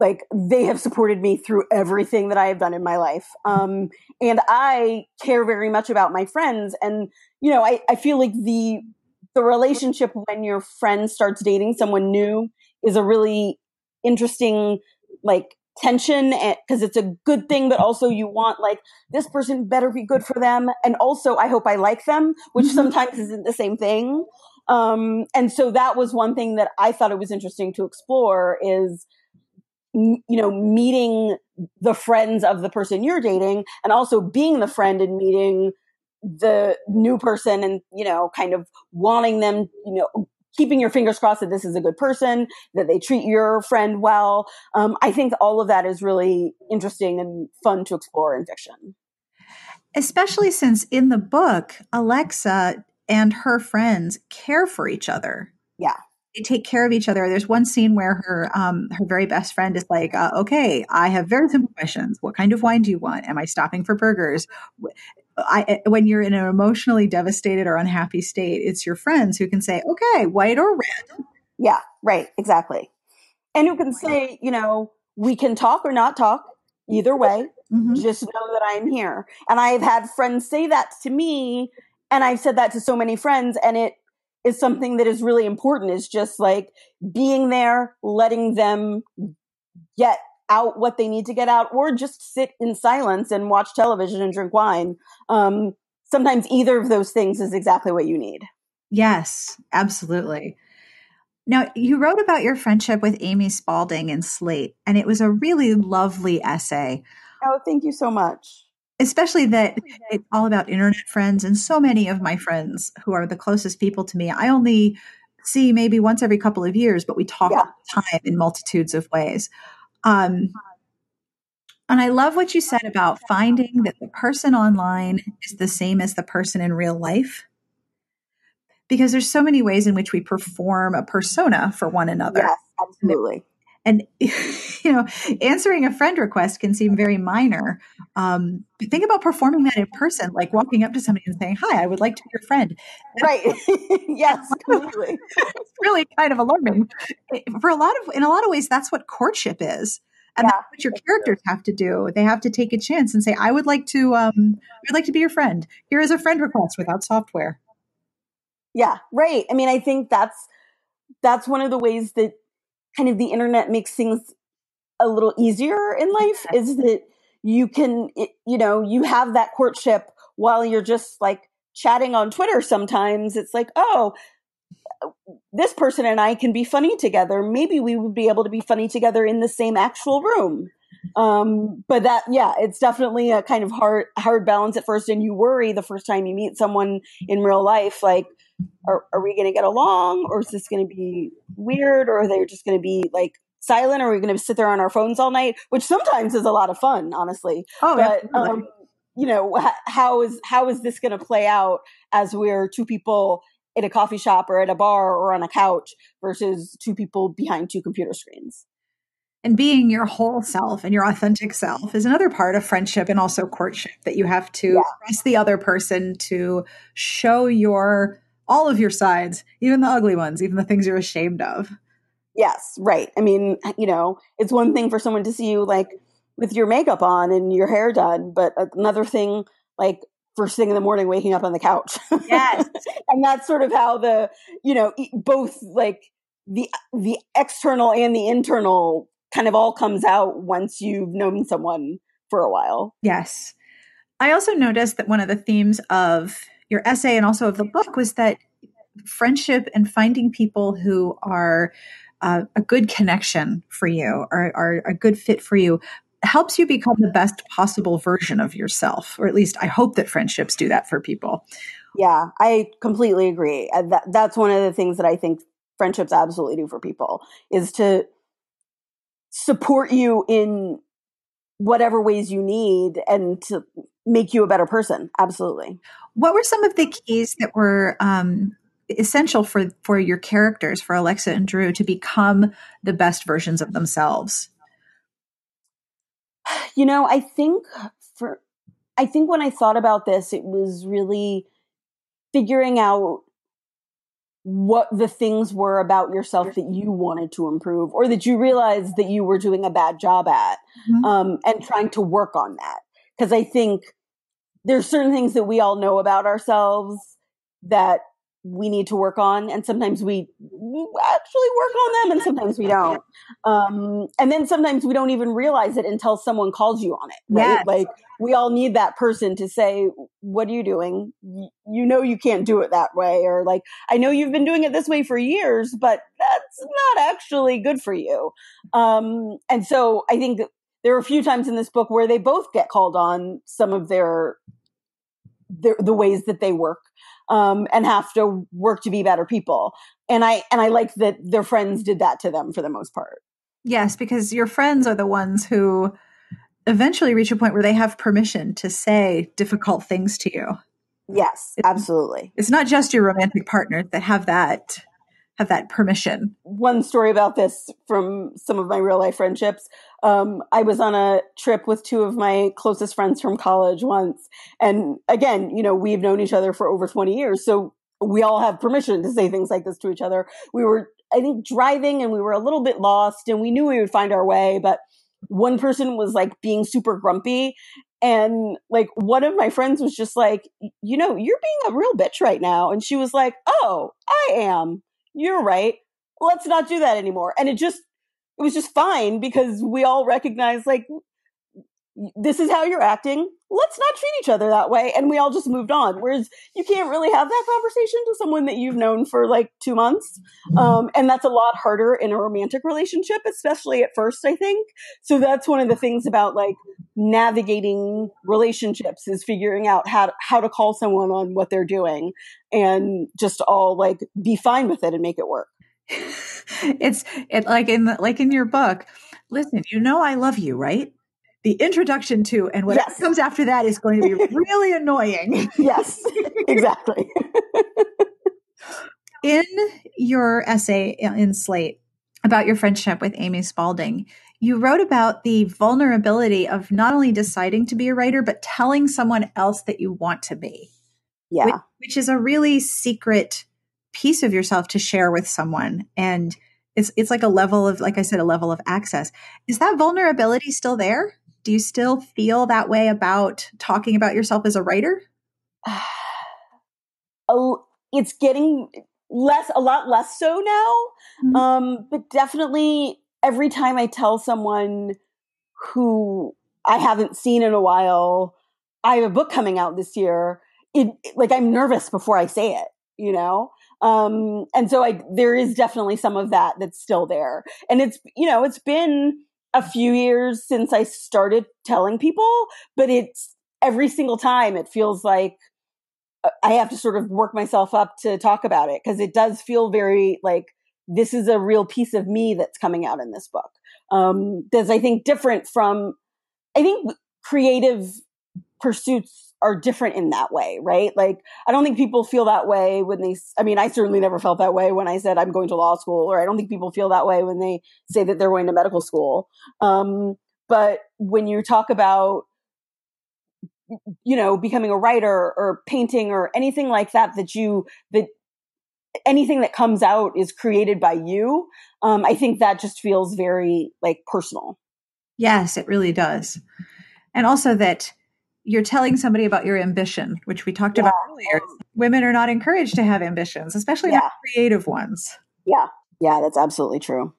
B: like they have supported me through everything that I have done in my life. Um, and I care very much about my friends. And, you know, I, I feel like the, the relationship when your friend starts dating someone new is a really interesting, like, tension because it's a good thing but also you want like this person better be good for them and also i hope i like them which mm-hmm. sometimes isn't the same thing um and so that was one thing that i thought it was interesting to explore is you know, meeting the friends of the person you're dating and also being the friend and meeting the new person and, you know, kind of wanting them, you know, keeping your fingers crossed that this is a good person, that they treat your friend well. Um, I think all of that is really interesting and fun to explore in fiction.
A: Especially since in the book, Alexa and her friends care for each other.
B: Yeah
A: they take care of each other. There's one scene where her um, her very best friend is like, uh, "Okay, I have very simple questions. What kind of wine do you want? Am I stopping for burgers?" I, eh, when you're in an emotionally devastated or unhappy state, it's your friends who can say, "Okay, white or red."
B: Yeah, right, exactly, and who can say, you know, we can talk or not talk. Either way, mm-hmm. just know that I'm here. And I've had friends say that to me, and I've said that to so many friends, and it is something that is really important is just like being there, letting them get out what they need to get out, or just sit in silence and watch television and drink wine. Um, sometimes either of those things is exactly what you need.
A: Yes, absolutely. Now, you wrote about your friendship with Amy Spalding in Slate, and it was a really lovely essay.
B: Oh, thank you so much
A: especially that it's all about internet friends and so many of my friends who are the closest people to me i only see maybe once every couple of years but we talk yeah. all the time in multitudes of ways. Um, and i love what you said about finding that the person online is the same as the person in real life. Because there's so many ways in which we perform a persona for one another.
B: Yes absolutely
A: And, you know, answering a friend request can seem very minor. Um, think about performing that in person, like walking up to somebody and saying, Hi, I would like to be your friend.
B: Right. yes, completely.
A: it's really kind of alarming. For a lot of, in a lot of ways, that's what courtship is. And yeah, that's what your characters have to do. They have to take a chance and say, I would like to, um, I would like to be your friend. Here is a friend request without software.
B: Yeah, right. I mean, I think that's, that's one of the ways that kind of the internet makes things a little easier in life is that you can, you know, you have that courtship while you're just like chatting on Twitter sometimes. It's like, oh, this person and I can be funny together. Maybe we would be able to be funny together in the same actual room. Um, but that, yeah, it's definitely a kind of hard, hard balance at first. And you worry the first time you meet someone in real life, like, are, are we going to get along or is this going to be weird or are they just going to be like silent? Or are we going to sit there on our phones all night? Which sometimes is a lot of fun honestly. Oh, but um, you know how is how is this going to play out as we're two people in a coffee shop or at a bar or on a couch versus two people behind two computer screens?
A: And being your whole self and your authentic self is another part of friendship and also courtship that you have to yeah. the other person to show your all of your sides, even the ugly ones, even the things you're ashamed of.
B: Yes, right. I mean, you know, it's one thing for someone to see you like with your makeup on and your hair done, but another thing like first thing in the morning waking up on the couch.
A: Yes.
B: and that's sort of how the, you know, both like the the external and the internal kind of all comes out once you've known someone for a while.
A: Yes. I also noticed that one of the themes of your essay and also of the book was that friendship and finding people who are uh, a good connection for you or are a good fit for you helps you become the best possible version of yourself or at least i hope that friendships do that for people.
B: Yeah i completely agree. Uh, that, that's one of the things that i think friendships absolutely do for people is to support you in whatever ways you need and to make you a better person. Absolutely
A: what were some of the keys that were um, essential for for your characters, for Alexa and Drew, to become the best versions of themselves?
B: You know, I think for I think when I thought about this, it was really figuring out what the things were about yourself that you wanted to improve or that you realized that you were doing a bad job at mm-hmm. um, and trying to work on that because i think there's certain things that we all know about ourselves that we need to work on and sometimes we actually work on them and sometimes we don't. Um, and then sometimes we don't even realize it until someone calls you on it right? Yes. like we all need that person to say what are you doing? You know you can't do it that way or like i know you've been doing it this way for years but that's not actually good for you. Um, and so i think there are a few times in this book where they both get called on some of their, their the ways that they work um, and have to work to be better people. And I and I like that their friends did that to them for the most part.
A: Yes, because your friends are the ones who eventually reach a point where they have permission to say difficult things to you.
B: Yes, absolutely.
A: It's not just your romantic partner that have that have that permission.
B: One story about this from some of my real life friendships. Um, I was on a trip with two of my closest friends from college once. And again, you know, we've known each other for over 20 years. So we all have permission to say things like this to each other. We were, I think, driving and we were a little bit lost and we knew we would find our way, but one person was like being super grumpy and like one of my friends was just like you know you're being a real bitch right now and she was like oh i am you're right. Let's not do that anymore. And it just, it was just fine because we all recognize like, this is how you're acting. Let's not treat each other that way. And we all just moved on. Whereas you can't really have that conversation to someone that you've known for like two months. Um, and that's a lot harder in a romantic relationship, especially at first, I think. So that's one of the things about like navigating relationships is figuring out how to, how to call someone on what they're doing and just all like be fine with it and make it work.
A: It's it like in the, like in your book. Listen, you know I love you, right? The introduction to and what yes. comes after that is going to be really annoying.
B: yes, exactly.
A: in your essay uh, in Slate, about your friendship with Amy Spalding. You wrote about the vulnerability of not only deciding to be a writer, but telling someone else that you want to be.
B: Yeah.
A: Which, which is a really secret piece of yourself to share with someone. And it's it's like a level of, like I said, a level of access. Is that vulnerability still there? Do you still feel that way about talking about yourself as a writer?
B: oh it's getting less, a lot less so now. Mm-hmm. Um, but definitely every time I tell someone who I haven't seen in a while, I have a book coming out this year. It, like I'm nervous before I say it, you know? Um, and so I, there is definitely some of that that's still there. And it's, you know, it's been a few years since I started telling people, but it's every single time it feels like uh, I have to sort of work myself up to talk about it because it does feel very like this is a real piece of me that's coming out in this book. Um, that's I think different from, I think creative pursuits are different in that way, right? Like, I don't think people feel that way when they, I mean, I certainly never felt that way when I said I'm going to law school, or I don't think people feel that way when they say that they're going to medical school. Um, but when you talk about, you know, becoming a writer or painting or anything like that, that you, that anything that comes out is created by you, um, I think that just feels very like personal.
A: Yes, it really does. And also that, you're telling somebody about your ambition, which we talked yeah. about earlier. Women are not encouraged to have ambitions, especially yeah. not creative ones.
B: Yeah. Yeah, that's absolutely true.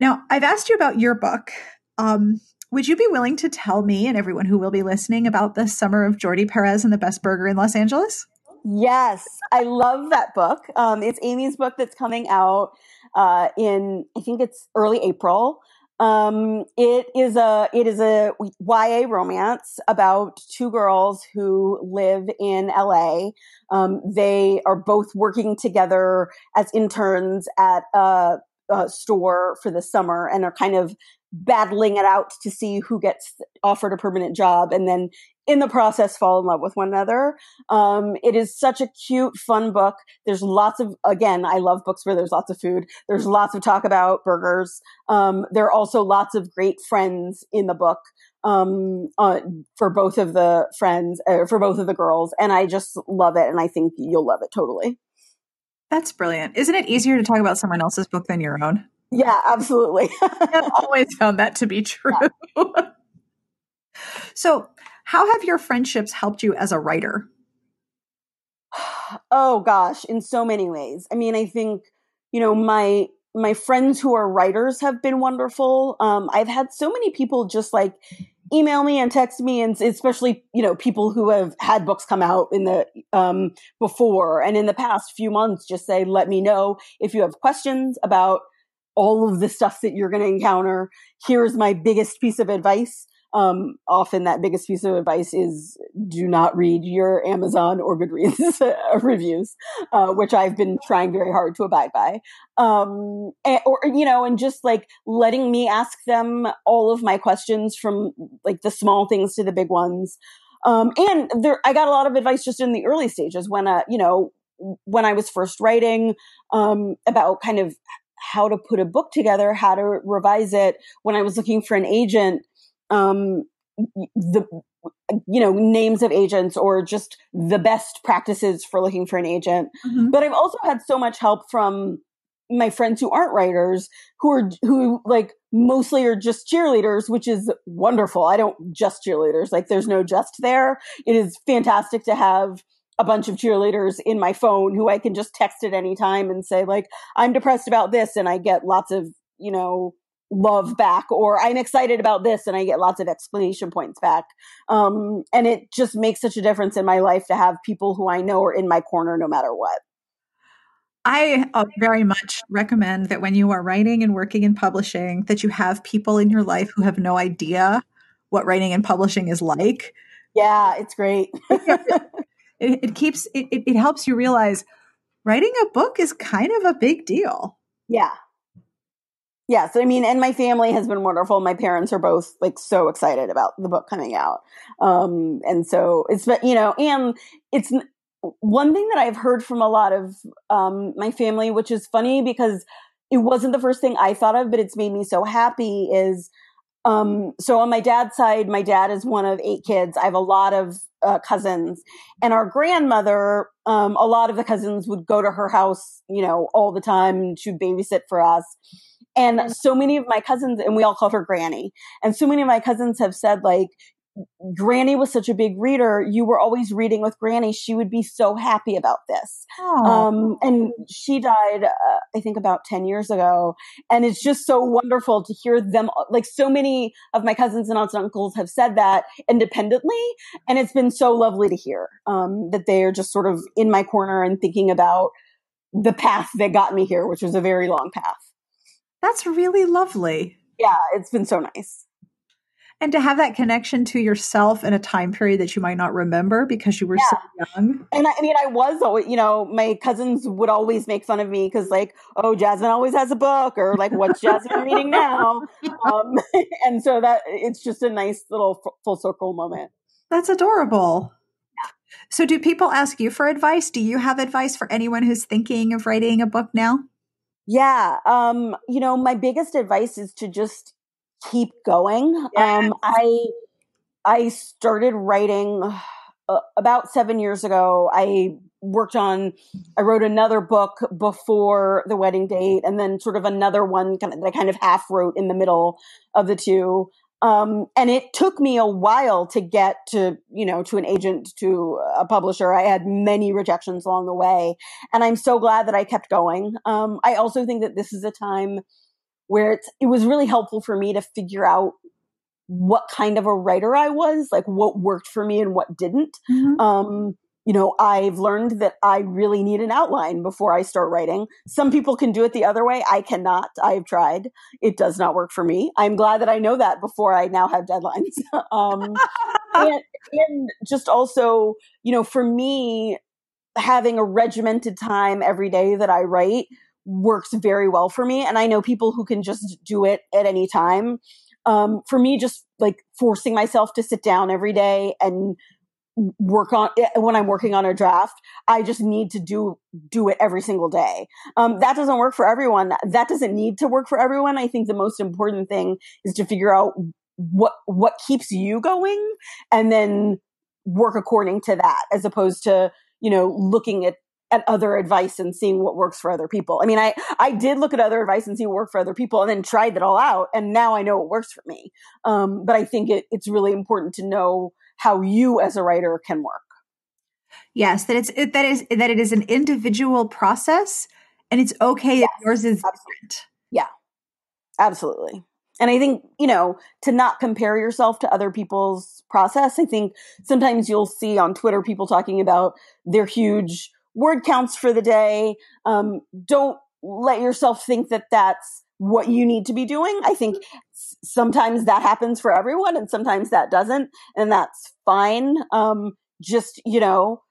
A: Now, I've asked you about your book. Um, would you be willing to tell me and everyone who will be listening about the summer of Jordi Perez and the best burger in Los Angeles?
B: Yes, I love that book. Um, it's Amy's book that's coming out uh, in, I think it's early April. Um, it is a it is a YA romance about two girls who live in LA. Um, they are both working together as interns at a, a store for the summer and are kind of battling it out to see who gets offered a permanent job and then in the process fall in love with one another. Um, it is such a cute, fun book. There's lots of, again, I love books where there's lots of food. There's lots of talk about burgers. Um, there are also lots of great friends in the book. Um, uh, for both of the friends, uh, for both of the girls. And I just love it. And I think you'll love it totally.
A: That's brilliant. Isn't it easier to talk about someone else's book than your own?
B: Yeah, absolutely.
A: I've always found that to be true. Yeah. so, how have your friendships helped you as a writer?
B: Oh gosh, in so many ways. I mean, I think, you know, my my friends who are writers have been wonderful. Um, I've had so many people just like email me and text me and especially you know people who have had books come out in the um, before and in the past few months just say let me know if you have questions about all of the stuff that you're going to encounter here's my biggest piece of advice um, often that biggest piece of advice is do not read your Amazon or Goodreads reviews, uh, which I've been trying very hard to abide by. Um, and, or, you know, and just like letting me ask them all of my questions from like the small things to the big ones. Um, and there, I got a lot of advice just in the early stages when, uh, you know, when I was first writing, um, about kind of how to put a book together, how to revise it. When I was looking for an agent, um, the you know names of agents or just the best practices for looking for an agent mm-hmm. but i've also had so much help from my friends who aren't writers who are who like mostly are just cheerleaders which is wonderful i don't just cheerleaders like there's no just there it is fantastic to have a bunch of cheerleaders in my phone who i can just text at any time and say like i'm depressed about this and i get lots of you know love back or i'm excited about this and i get lots of explanation points back um, and it just makes such a difference in my life to have people who i know are in my corner no matter what
A: I uh, very much recommend that when you are writing and working in publishing, that you have people in your life who have no idea what writing and publishing is like.
B: Yeah, it's great.
A: It, it, keeps it, it helps you realize writing a book is kind of a big deal.
B: Yeah, Yes, I mean, and my family has been wonderful. My parents are both like so excited about the book coming out, um, and so it's but you know, and it's one thing that I've heard from a lot of um, my family, which is funny because it wasn't the first thing I thought of, but it's made me so happy is um, so on my dad's side, my dad is one of eight kids. I have a lot of uh, cousins, and our grandmother. Um, a lot of the cousins would go to her house, you know, all the time. She'd babysit for us, and so many of my cousins, and we all called her Granny. And so many of my cousins have said, like, Granny was such a big reader. You were always reading with Granny. She would be so happy about this. Um, and she died, uh, I think, about 10 years ago. And it's just so wonderful to hear them. Like, so many of my cousins and aunts and uncles have said that independently. And it's been so lovely to hear um, that they are just sort of in my corner and thinking about the path that got me here, which was a very long path.
A: That's really lovely.
B: Yeah, it's been so nice
A: and to have that connection to yourself in a time period that you might not remember because you were yeah. so young.
B: And I, I, mean, I was always, you know, my cousins would always make fun of me because, like, oh, Jasmine always has a book, or like, what's Jasmine reading now? Um, and so that it's just a nice little f- full circle moment.
A: That's adorable. Yeah. So, do people ask you for advice? Do you have advice for anyone who's thinking of writing a book now?
B: Yeah. Um, you know, my biggest advice is to just keep going. Yes. Um, I I started writing uh, about seven years ago. I worked on I wrote another book before the wedding date, and then sort of another one kind of, that I kind of half wrote in the middle of the two. Um, and it took me a while to get to, you know, to an agent, to a publisher. I had many rejections along the way. And I'm so glad that I kept going. Um, I also think that this is a time where it's, it was really helpful for me to figure out what kind of a writer I was, like what worked for me and what didn't. Mm-hmm. Um, you know, I've learned that I really need an outline before I start writing. Some people can do it the other way. I cannot. I've tried. It does not work for me. I'm glad that I know that before I now have deadlines. um, and, and just also, you know, for me, having a regimented time every day that I write works very well for me. And I know people who can just do it at any time. Um, for me, just like forcing myself to sit down every day and work on eh, when I'm working on a draft, I just need to do do it every single day. Um, that doesn't work for everyone. That doesn't need to work for everyone. I think the most important thing is to figure out what what keeps you going, and then work according to that, as opposed to you know looking at at other advice and seeing what works for other people. I mean, I, I did look at other advice and see what worked for other people and then tried it all out. And now I know what works for me. Um, but I think it, it's really important to know how you as a writer can work.
A: Yes, that it's, it, that is, that it is an individual process and it's okay yes, yours is absolutely. different.
B: Yeah, absolutely. And I think, you know, to not compare yourself to other people's process. I think sometimes you'll see on Twitter people talking about their huge word counts for the day. Um, don't let yourself think that that's what you need to be doing. I think sometimes that happens for everyone and sometimes that doesn't. And that's fine. Um, just, you know,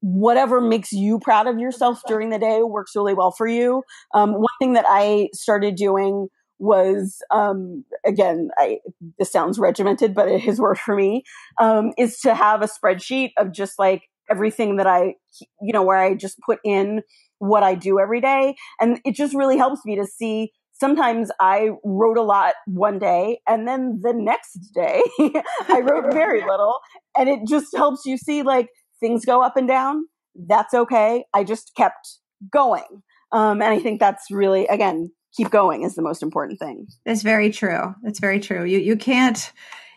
B: whatever makes you proud of yourself during the day works really well for you. Um, one thing that I started doing was um, again I, this sounds regimented but it has worked for me um, is to have a spreadsheet of just like everything that I, you know, where I just put in what I do every day. And it just really helps me to see sometimes I wrote a lot one day and then the next day I wrote very little. And it just helps you see like things go up and down. That's okay. I just kept going. Um, and I think that's really, again, keep going is the most important thing.
A: That's very true. That's very true. You, you can't,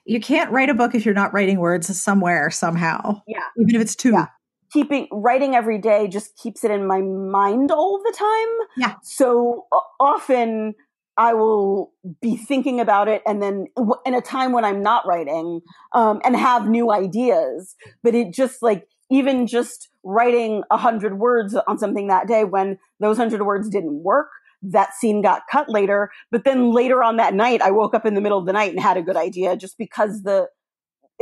A: you can't write a book if you're not writing words somewhere somehow.
B: Yeah.
A: Even if it's two. Yeah.
B: Keeping writing every day just keeps it in my mind all the time.
A: Yeah.
B: So uh, often I will be thinking about it and then w- in a time when I'm not writing um, and have new ideas. But it just like, even just writing a hundred words on something that day when those hundred words didn't work that scene got cut later. But then later on that night, I woke up in the middle of the night and had a good idea just because the,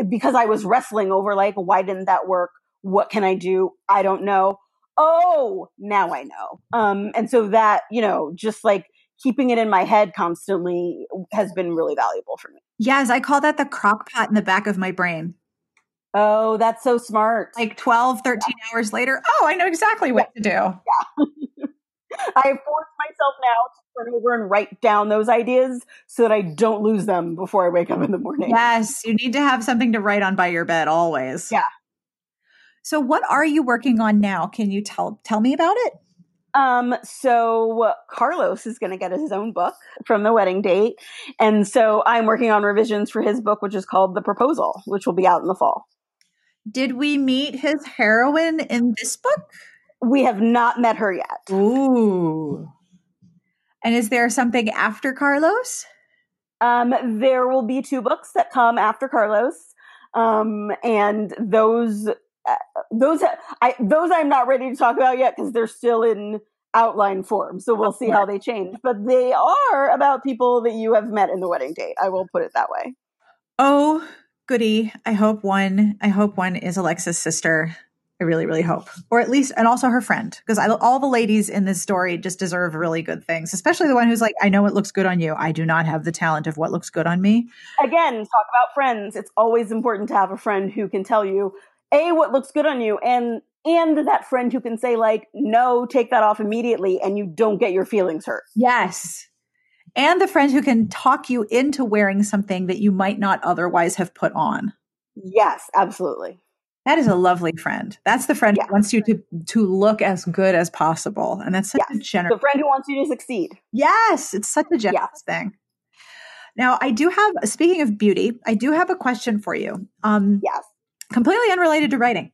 B: because I was wrestling over like, why didn't that work? What can I do? I don't know. Oh, now I know. Um, and so that, you know, just like keeping it in my head constantly has been really valuable for me.
A: Yes, I call that the crock pot in the back of my brain.
B: Oh, that's so smart.
A: Like 12, 13 yeah. hours later, oh, I know exactly what to do.
B: Yeah. I have forced myself now to turn over and write down those ideas so that I don't lose them before I wake up in the morning.
A: Yes, you need to have something to write on by your bed always.
B: Yeah.
A: So what are you working on now? Can you tell tell me about it?
B: Um, so Carlos is going to get his own book from the wedding date. And so I'm working on revisions for his book, which is called The Proposal, which will be out in the fall.
A: Did we meet his heroine in this book?
B: We have not met her yet.
A: Ooh. And is there something after Carlos?
B: Um, there will be two books that come after Carlos. Um, and those uh, those I those I'm not ready to talk about yet because they're still in outline form. So we'll see how they change. But they are about people that you have met in the wedding date. I will put it that way.
A: Oh, goody. I hope one I hope one is Alexa's sister. I really, really hope, or at least, and also her friend, because all the ladies in this story just deserve really good things, especially the one who's like, I know it looks good on you. I do not have the talent of what looks good on me.
B: Again, talk about friends. It's always important to have a friend who can tell you, A, what looks good on you, and and that friend who can say like no take that off immediately and you don't get your feelings hurt
A: yes and the friend who can talk you into wearing something that you might not otherwise have put on
B: yes absolutely
A: that is a lovely friend that's the friend yeah. who wants you to to look as good as possible and that's such yes. a generous
B: the friend who wants you to succeed
A: yes it's such a generous thing now i do have speaking of beauty i do have a question for you
B: um yes
A: completely unrelated to writing.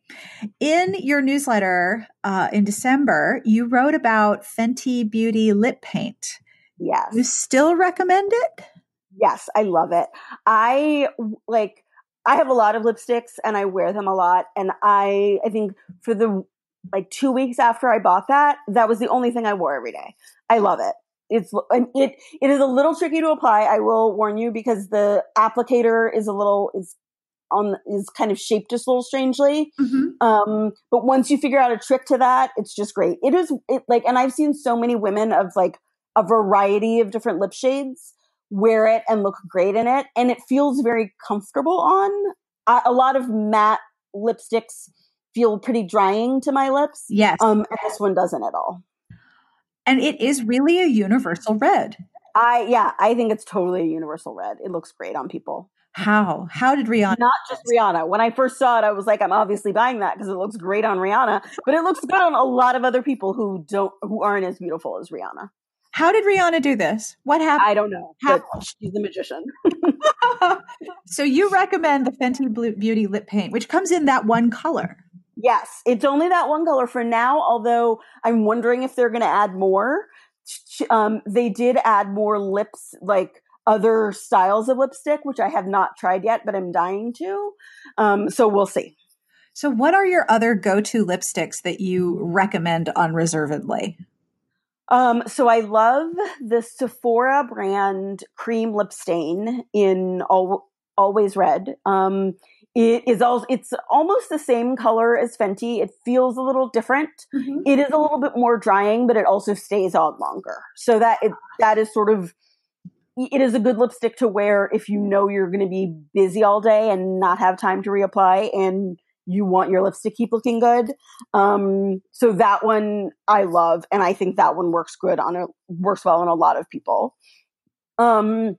A: In your newsletter uh, in December, you wrote about Fenty Beauty lip paint.
B: Yes.
A: You still recommend it?
B: Yes, I love it. I like I have a lot of lipsticks and I wear them a lot and I I think for the like 2 weeks after I bought that, that was the only thing I wore every day. I love it. It's it it is a little tricky to apply. I will warn you because the applicator is a little is on is kind of shaped just a little strangely. Mm-hmm. Um, but once you figure out a trick to that, it's just great. It is it like, and I've seen so many women of like a variety of different lip shades wear it and look great in it, and it feels very comfortable on. I, a lot of matte lipsticks feel pretty drying to my lips.
A: Yes,
B: um, and this one doesn't at all.
A: And it is really a universal red.
B: I yeah, I think it's totally a universal red. It looks great on people.
A: How? How did Rihanna?
B: Not just Rihanna. When I first saw it, I was like, I'm obviously buying that because it looks great on Rihanna, but it looks good on a lot of other people who don't, who aren't as beautiful as Rihanna.
A: How did Rihanna do this? What happened?
B: I don't know. How? she's a magician.
A: so you recommend the Fenty Beauty lip paint, which comes in that one color.
B: Yes, it's only that one color for now. Although I'm wondering if they're going to add more. Um, they did add more lips, like other styles of lipstick, which I have not tried yet, but I'm dying to. Um, so we'll see.
A: So, what are your other go to lipsticks that you recommend unreservedly?
B: Um, so I love the Sephora brand cream lip stain in all, always red. Um, it is also it's almost the same color as Fenty. It feels a little different. Mm-hmm. It is a little bit more drying, but it also stays on longer. So that it, that is sort of it is a good lipstick to wear if you know you're going to be busy all day and not have time to reapply and you want your lips to keep looking good. Um, so that one I love, and I think that one works good on a works well on a lot of people. Um,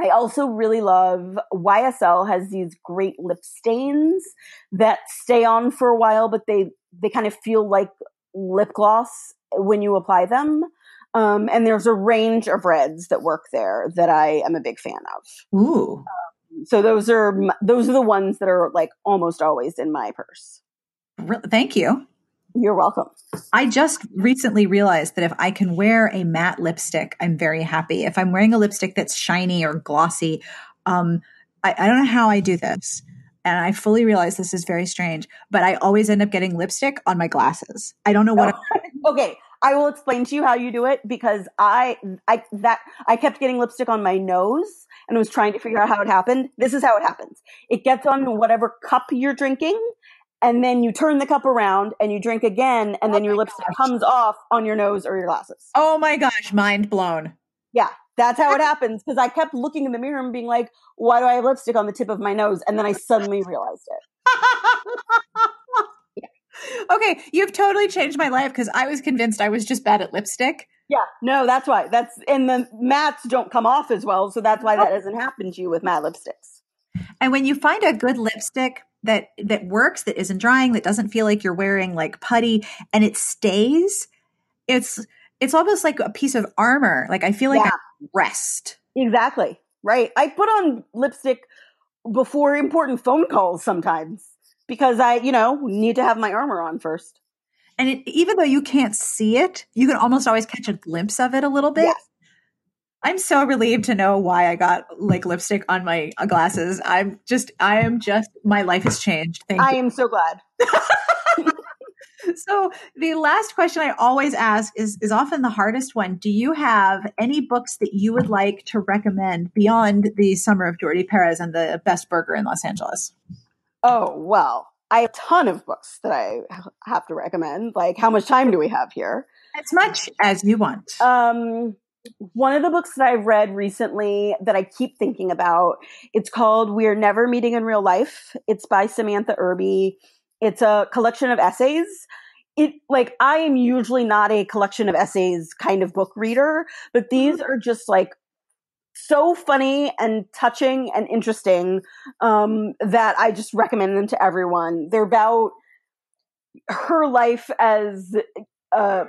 B: I also really love YSL has these great lip stains that stay on for a while, but they they kind of feel like lip gloss when you apply them. Um, and there's a range of reds that work there that I am a big fan of.
A: Ooh.
B: So those are those are the ones that are like almost always in my purse.
A: Thank you.
B: You're welcome.
A: I just recently realized that if I can wear a matte lipstick, I'm very happy. If I'm wearing a lipstick that's shiny or glossy, um, I, I don't know how I do this. And I fully realize this is very strange, but I always end up getting lipstick on my glasses. I don't know what.
B: Oh, okay, I will explain to you how you do it because I, I, that, I kept getting lipstick on my nose and was trying to figure out how it happened. This is how it happens. It gets on whatever cup you're drinking and then you turn the cup around and you drink again and then oh your lipstick gosh. comes off on your nose or your glasses.
A: Oh my gosh, mind blown.
B: Yeah, that's how it happens because I kept looking in the mirror and being like, why do I have lipstick on the tip of my nose? And then I suddenly realized it.
A: okay, you've totally changed my life because I was convinced I was just bad at lipstick.
B: Yeah, no, that's why. That's and the mattes don't come off as well, so that's why that oh. doesn't happen to you with matte lipsticks.
A: And when you find a good lipstick that that works, that isn't drying, that doesn't feel like you're wearing like putty, and it stays, it's it's almost like a piece of armor. Like I feel like yeah. I rest.
B: Exactly. Right. I put on lipstick before important phone calls sometimes because I, you know, need to have my armor on first.
A: And it, even though you can't see it, you can almost always catch a glimpse of it a little bit. Yes. I'm so relieved to know why I got like lipstick on my uh, glasses. I'm just, I am just, my life has changed.
B: Thank I you. am so glad.
A: so the last question I always ask is is often the hardest one. Do you have any books that you would like to recommend beyond the Summer of Jordi Perez and the Best Burger in Los Angeles?
B: Oh well, I have a ton of books that I have to recommend. Like, how much time do we have here?
A: As much as you want.
B: Um, one of the books that I've read recently that I keep thinking about, it's called We're Never Meeting in Real Life. It's by Samantha Irby. It's a collection of essays. It like I am usually not a collection of essays kind of book reader, but these mm-hmm. are just like so funny and touching and interesting um, that I just recommend them to everyone. They're about her life as a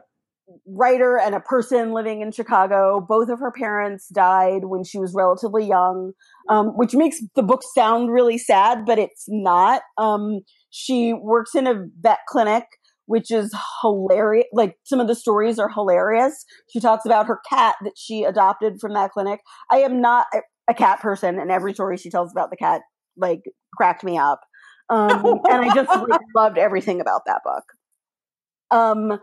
B: writer and a person living in Chicago. Both of her parents died when she was relatively young, um, which makes the book sound really sad, but it's not. Um, she works in a vet clinic, which is hilarious. Like some of the stories are hilarious. She talks about her cat that she adopted from that clinic. I am not a cat person, and every story she tells about the cat like cracked me up. Um, and I just like, loved everything about that book. Um,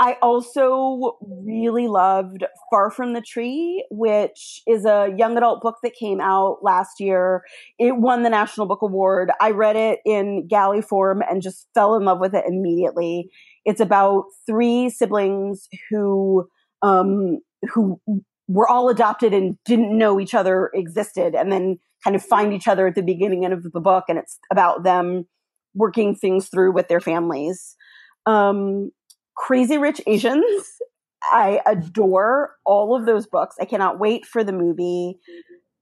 B: I also really loved Far From the Tree, which is a young adult book that came out last year. It won the National Book Award. I read it in galley form and just fell in love with it immediately. It's about three siblings who, um, who were all adopted and didn't know each other existed and then kind of find each other at the beginning of the book. And it's about them working things through with their families. Um, Crazy Rich Asians. I adore all of those books. I cannot wait for the movie.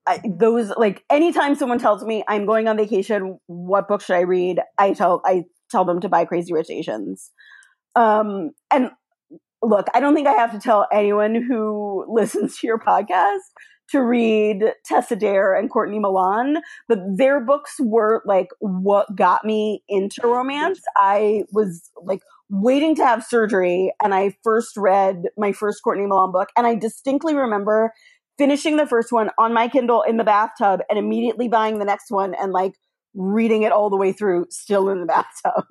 B: I, those like anytime someone tells me I'm going on vacation, what book should I read? I tell I tell them to buy Crazy Rich Asians. Um, and look, I don't think I have to tell anyone who listens to your podcast to read Tessa Dare and Courtney Milan, but their books were like what got me into romance. I was like waiting to have surgery and I first read my first Courtney Milan book and I distinctly remember finishing the first one on my Kindle in the bathtub and immediately buying the next one and like reading it all the way through still in the bathtub.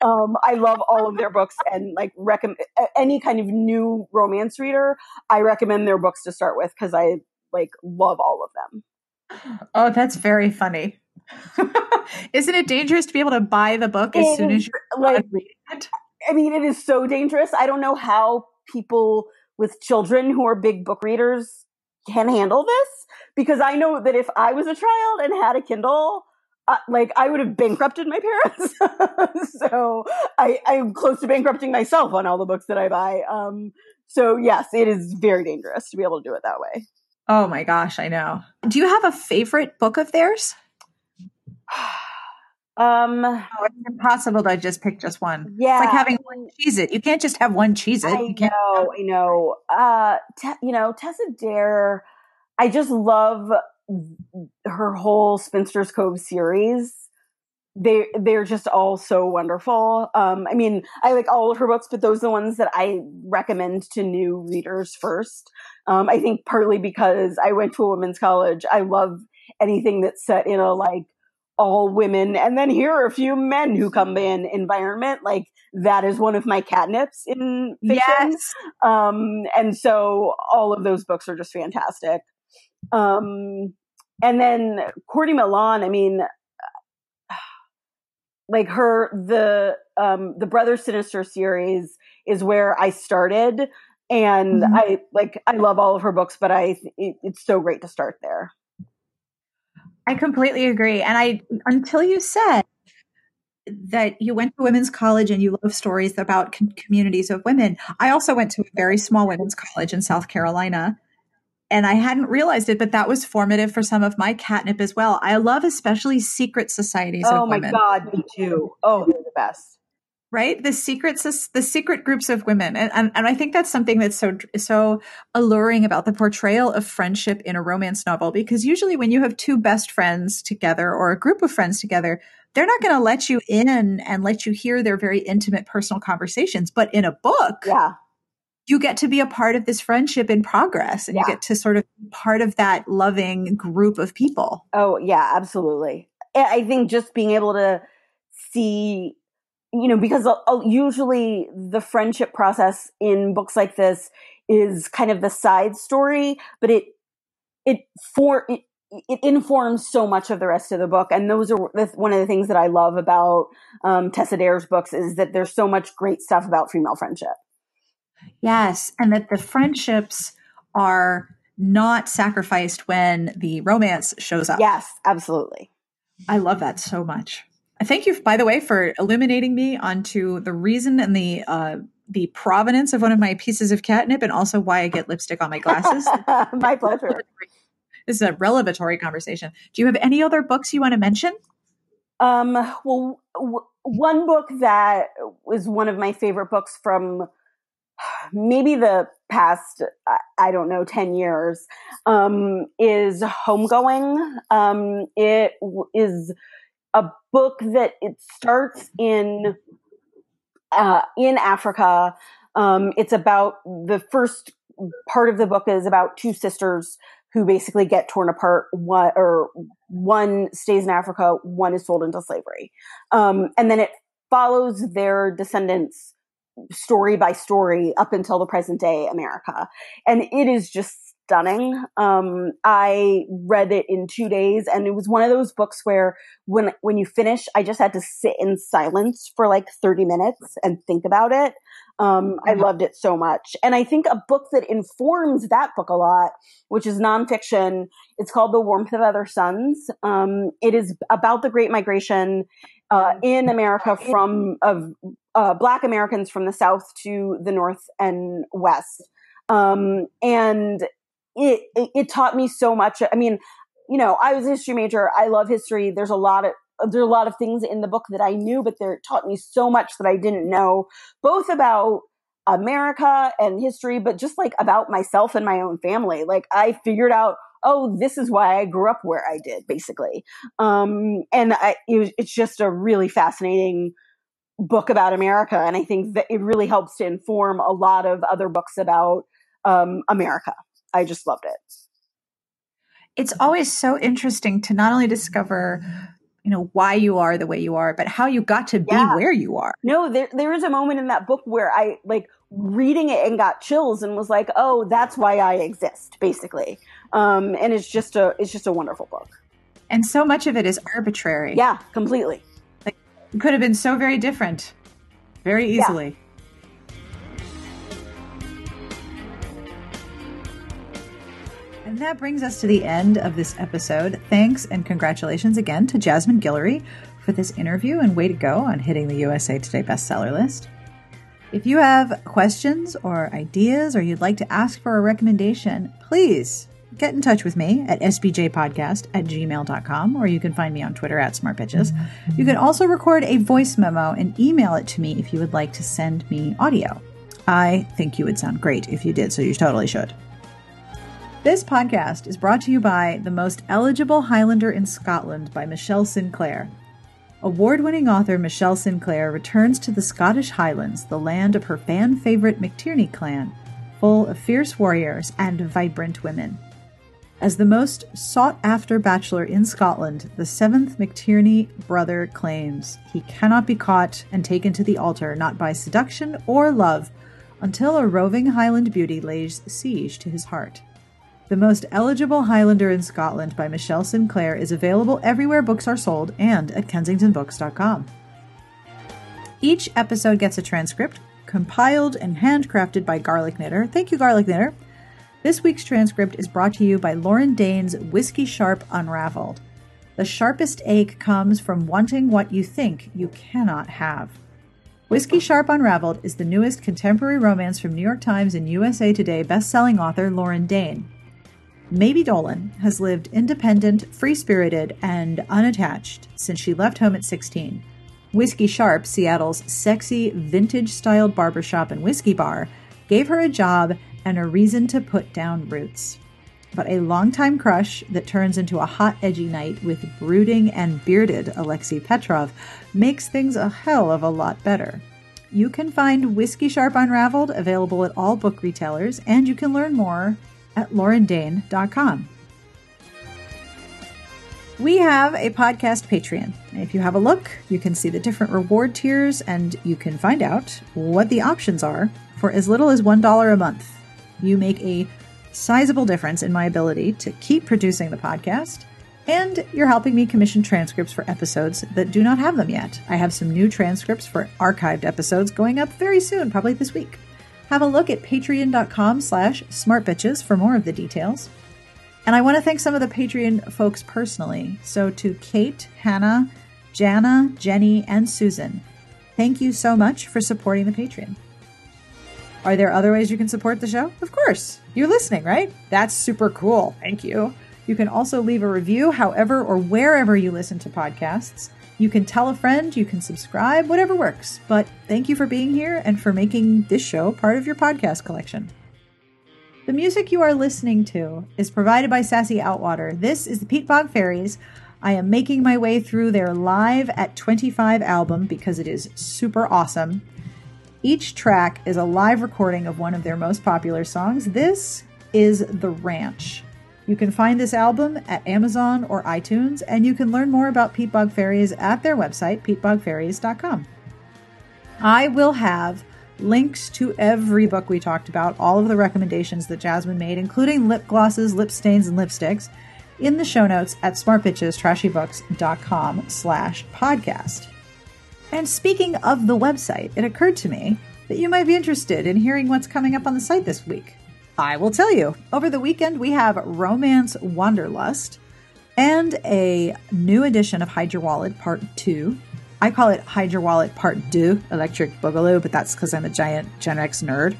B: Um, I love all of their books and like recommend any kind of new romance reader. I recommend their books to start with because I like love all of them.
A: Oh, that's very funny. Isn't it dangerous to be able to buy the book as soon as you like?
B: I mean, it is so dangerous. I don't know how people with children who are big book readers can handle this because I know that if I was a child and had a Kindle, uh, like I would have bankrupted my parents. so I, I'm close to bankrupting myself on all the books that I buy. Um, so yes, it is very dangerous to be able to do it that way.
A: Oh my gosh, I know. Do you have a favorite book of theirs?
B: Um,
A: oh, it's impossible to just pick just one.
B: Yeah,
A: it's like having one Cheez-It. You can't just have one Cheez-It.
B: I know, I know. Uh, te- you know, Tessa Dare. I just love her whole Spinster's Cove series. They they're just all so wonderful. Um, I mean, I like all of her books, but those are the ones that I recommend to new readers first. Um, I think partly because I went to a women's college. I love anything that's set in a like all women and then here are a few men who come in environment like that is one of my catnips in fiction yes. um and so all of those books are just fantastic um and then Courtney Milan I mean like her the um the Brother Sinister series is where I started and mm-hmm. I like I love all of her books but I it, it's so great to start there
A: I completely agree. And I, until you said that you went to women's college and you love stories about com- communities of women. I also went to a very small women's college in South Carolina and I hadn't realized it, but that was formative for some of my catnip as well. I love especially secret societies.
B: Oh
A: my
B: women. god, me too. Oh, they're the best.
A: Right, the secrets, the secret groups of women, and, and and I think that's something that's so so alluring about the portrayal of friendship in a romance novel. Because usually, when you have two best friends together or a group of friends together, they're not going to let you in and let you hear their very intimate personal conversations. But in a book,
B: yeah,
A: you get to be a part of this friendship in progress and yeah. you get to sort of part of that loving group of people.
B: Oh, yeah, absolutely. I think just being able to see, you know, because usually the friendship process in books like this is kind of the side story, but it, it for, it, it informs so much of the rest of the book. And those are one of the things that I love about um, Tessa Dare's books is that there's so much great stuff about female friendship.
A: Yes. And that the friendships are not sacrificed when the romance shows up.
B: Yes, absolutely.
A: I love that so much. Thank you, by the way, for illuminating me onto the reason and the uh, the provenance of one of my pieces of catnip, and also why I get lipstick on my glasses.
B: my pleasure.
A: This is a revelatory conversation. Do you have any other books you want to mention?
B: Um, well, w- one book that was one of my favorite books from maybe the past i don't know 10 years um, is homegoing um, it is a book that it starts in uh, in africa. Um, it's about the first part of the book is about two sisters who basically get torn apart. One or one stays in africa one is sold into slavery. Um, and then it follows their descendants story by story up until the present day America. And it is just stunning. Um, I read it in two days and it was one of those books where when, when you finish, I just had to sit in silence for like 30 minutes and think about it. Um, I mm-hmm. loved it so much. And I think a book that informs that book a lot, which is nonfiction, it's called The Warmth of Other Suns. Um, it is about the Great Migration uh, in America from of uh, Black Americans from the South to the North and West, um, and it, it, it taught me so much. I mean, you know, I was a history major. I love history. There's a lot of there are a lot of things in the book that I knew, but they taught me so much that I didn't know, both about America and history, but just like about myself and my own family. Like I figured out oh, this is why I grew up where I did, basically. Um, and I, it it's just a really fascinating book about America. And I think that it really helps to inform a lot of other books about um, America. I just loved it.
A: It's always so interesting to not only discover you know why you are the way you are but how you got to be yeah. where you are
B: no there there is a moment in that book where i like reading it and got chills and was like oh that's why i exist basically um, and it's just a it's just a wonderful book.
A: And so much of it is arbitrary.
B: Yeah, completely.
A: Like it could have been so very different, very easily. Yeah. And that brings us to the end of this episode. Thanks and congratulations again to Jasmine Guillory for this interview and way to go on hitting the USA Today bestseller list. If you have questions or ideas or you'd like to ask for a recommendation, please get in touch with me at sbtbpodcast at gmail.com, or you can find me on Twitter at smartbitches. You can also record a voice memo and email it to me if you would like to send me audio. I think you would sound great if you did, so you totally should. This podcast is brought to you by The Most Eligible Highlander in Scotland by Michele Sinclair. Award winning author Michele Sinclair returns to the Scottish Highlands, the land of her fan favorite McTiernay clan, full of fierce warriors and vibrant women. As the most sought after bachelor in Scotland, the seventh McTiernay brother claims he cannot be caught and taken to the altar not by seduction or love until a roving Highland beauty lays siege to his heart. The Most Eligible Highlander in Scotland by Michele Sinclair is available everywhere books are sold and at kensingtonbooks.com. Each episode gets a transcript, compiled and handcrafted by Garlic Knitter. Thank you, Garlic Knitter this week's transcript is brought to you by Lauren Dane's Whiskey Sharp Unraveled. The sharpest ache comes from wanting what you think you cannot have. Whiskey Sharp Unraveled is the newest contemporary romance from New York Times and USA Today best-selling author Lauren Dane. Maybe Dolan has lived independent, free-spirited, and unattached since she left home at 16. Whiskey Sharp, Seattle's sexy, vintage-styled barbershop and whiskey bar, gave her a job and a reason to put down roots but a longtime crush that turns into a hot, edgy night with brooding and bearded Alexei Petrov makes things a hell of a lot better. You can find Whiskey Sharp Unraveled available at all book retailers, and you can learn more at laurendane.com. We have a podcast Patreon. If you have a look, you can see the different reward tiers and you can find out what the options are for as little as $1 a month. You make a sizable difference in my ability to keep producing the podcast, and you're helping me commission transcripts for episodes that do not have them yet. I have some new transcripts for archived episodes going up very soon, probably this week. Have a look at patreon.com slash smartbitches for more of the details. And I want to thank some of the Patreon folks personally. So to Kate, Hannah, Jana, Jenny, and Susan, thank you so much for supporting the Patreon. Are there other ways you can support the show? Of course. You're listening, right? That's super cool. Thank you. You can also leave a review however or wherever you listen to podcasts. You can tell a friend, you can subscribe, whatever works. But thank you for being here and for making this show part of your podcast collection. The music you are listening to is provided by Sassy Outwater. This is the Peatbog Faeries. I am making my way through their live at 25 album because it is super awesome. Each track is a live recording of one of their most popular songs. This is The Ranch. You can find this album at Amazon or iTunes, and you can learn more about Peatbog Faeries at their website, peatbogfaeries.com. I will have links to every book we talked about, all of the recommendations that Jasmine made, including lip glosses, lip stains, and lipsticks, in the show notes at smartbitchestrashybooks.com slash podcast. And speaking of the website, it occurred to me that you might be interested in hearing what's coming up on the site this week. I will tell you. Over the weekend, we have Romance Wanderlust and a new edition of Hide Your Wallet Part 2. I call it Hide Your Wallet Part 2, Electric Boogaloo, but that's because I'm a giant Gen X nerd.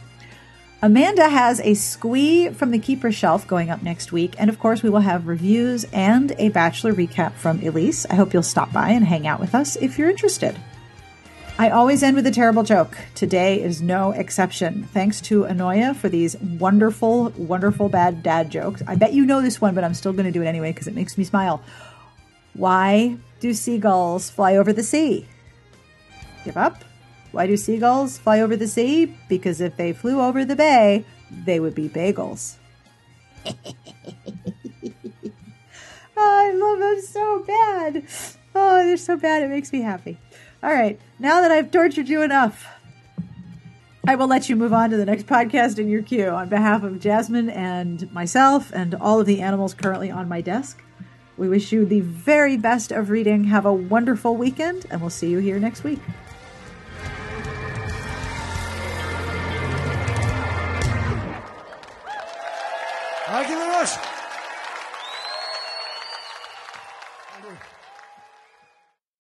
A: Amanda has a squee from the Keeper shelf going up next week, and of course, we will have reviews and a Bachelor recap from Elyse. I hope you'll stop by and hang out with us if you're interested. I always end with a terrible joke. Today is no exception. Thanks to Anoya for these wonderful, wonderful bad dad jokes. I bet you know this one, but I'm still going to do it anyway because it makes me smile. Why do seagulls fly over the sea? Give up? Why do seagulls fly over the sea? Because if they flew over the bay, they would be bagels. oh, I love them so bad. Oh, they're so bad. It makes me happy. All right, now that I've tortured you enough, I will let you move on to the next podcast in your queue. On behalf of Jasmine and myself and all of the animals currently on my desk, we wish you the very best of reading. Have a wonderful weekend, and we'll see you here next week.
C: Thank you very much.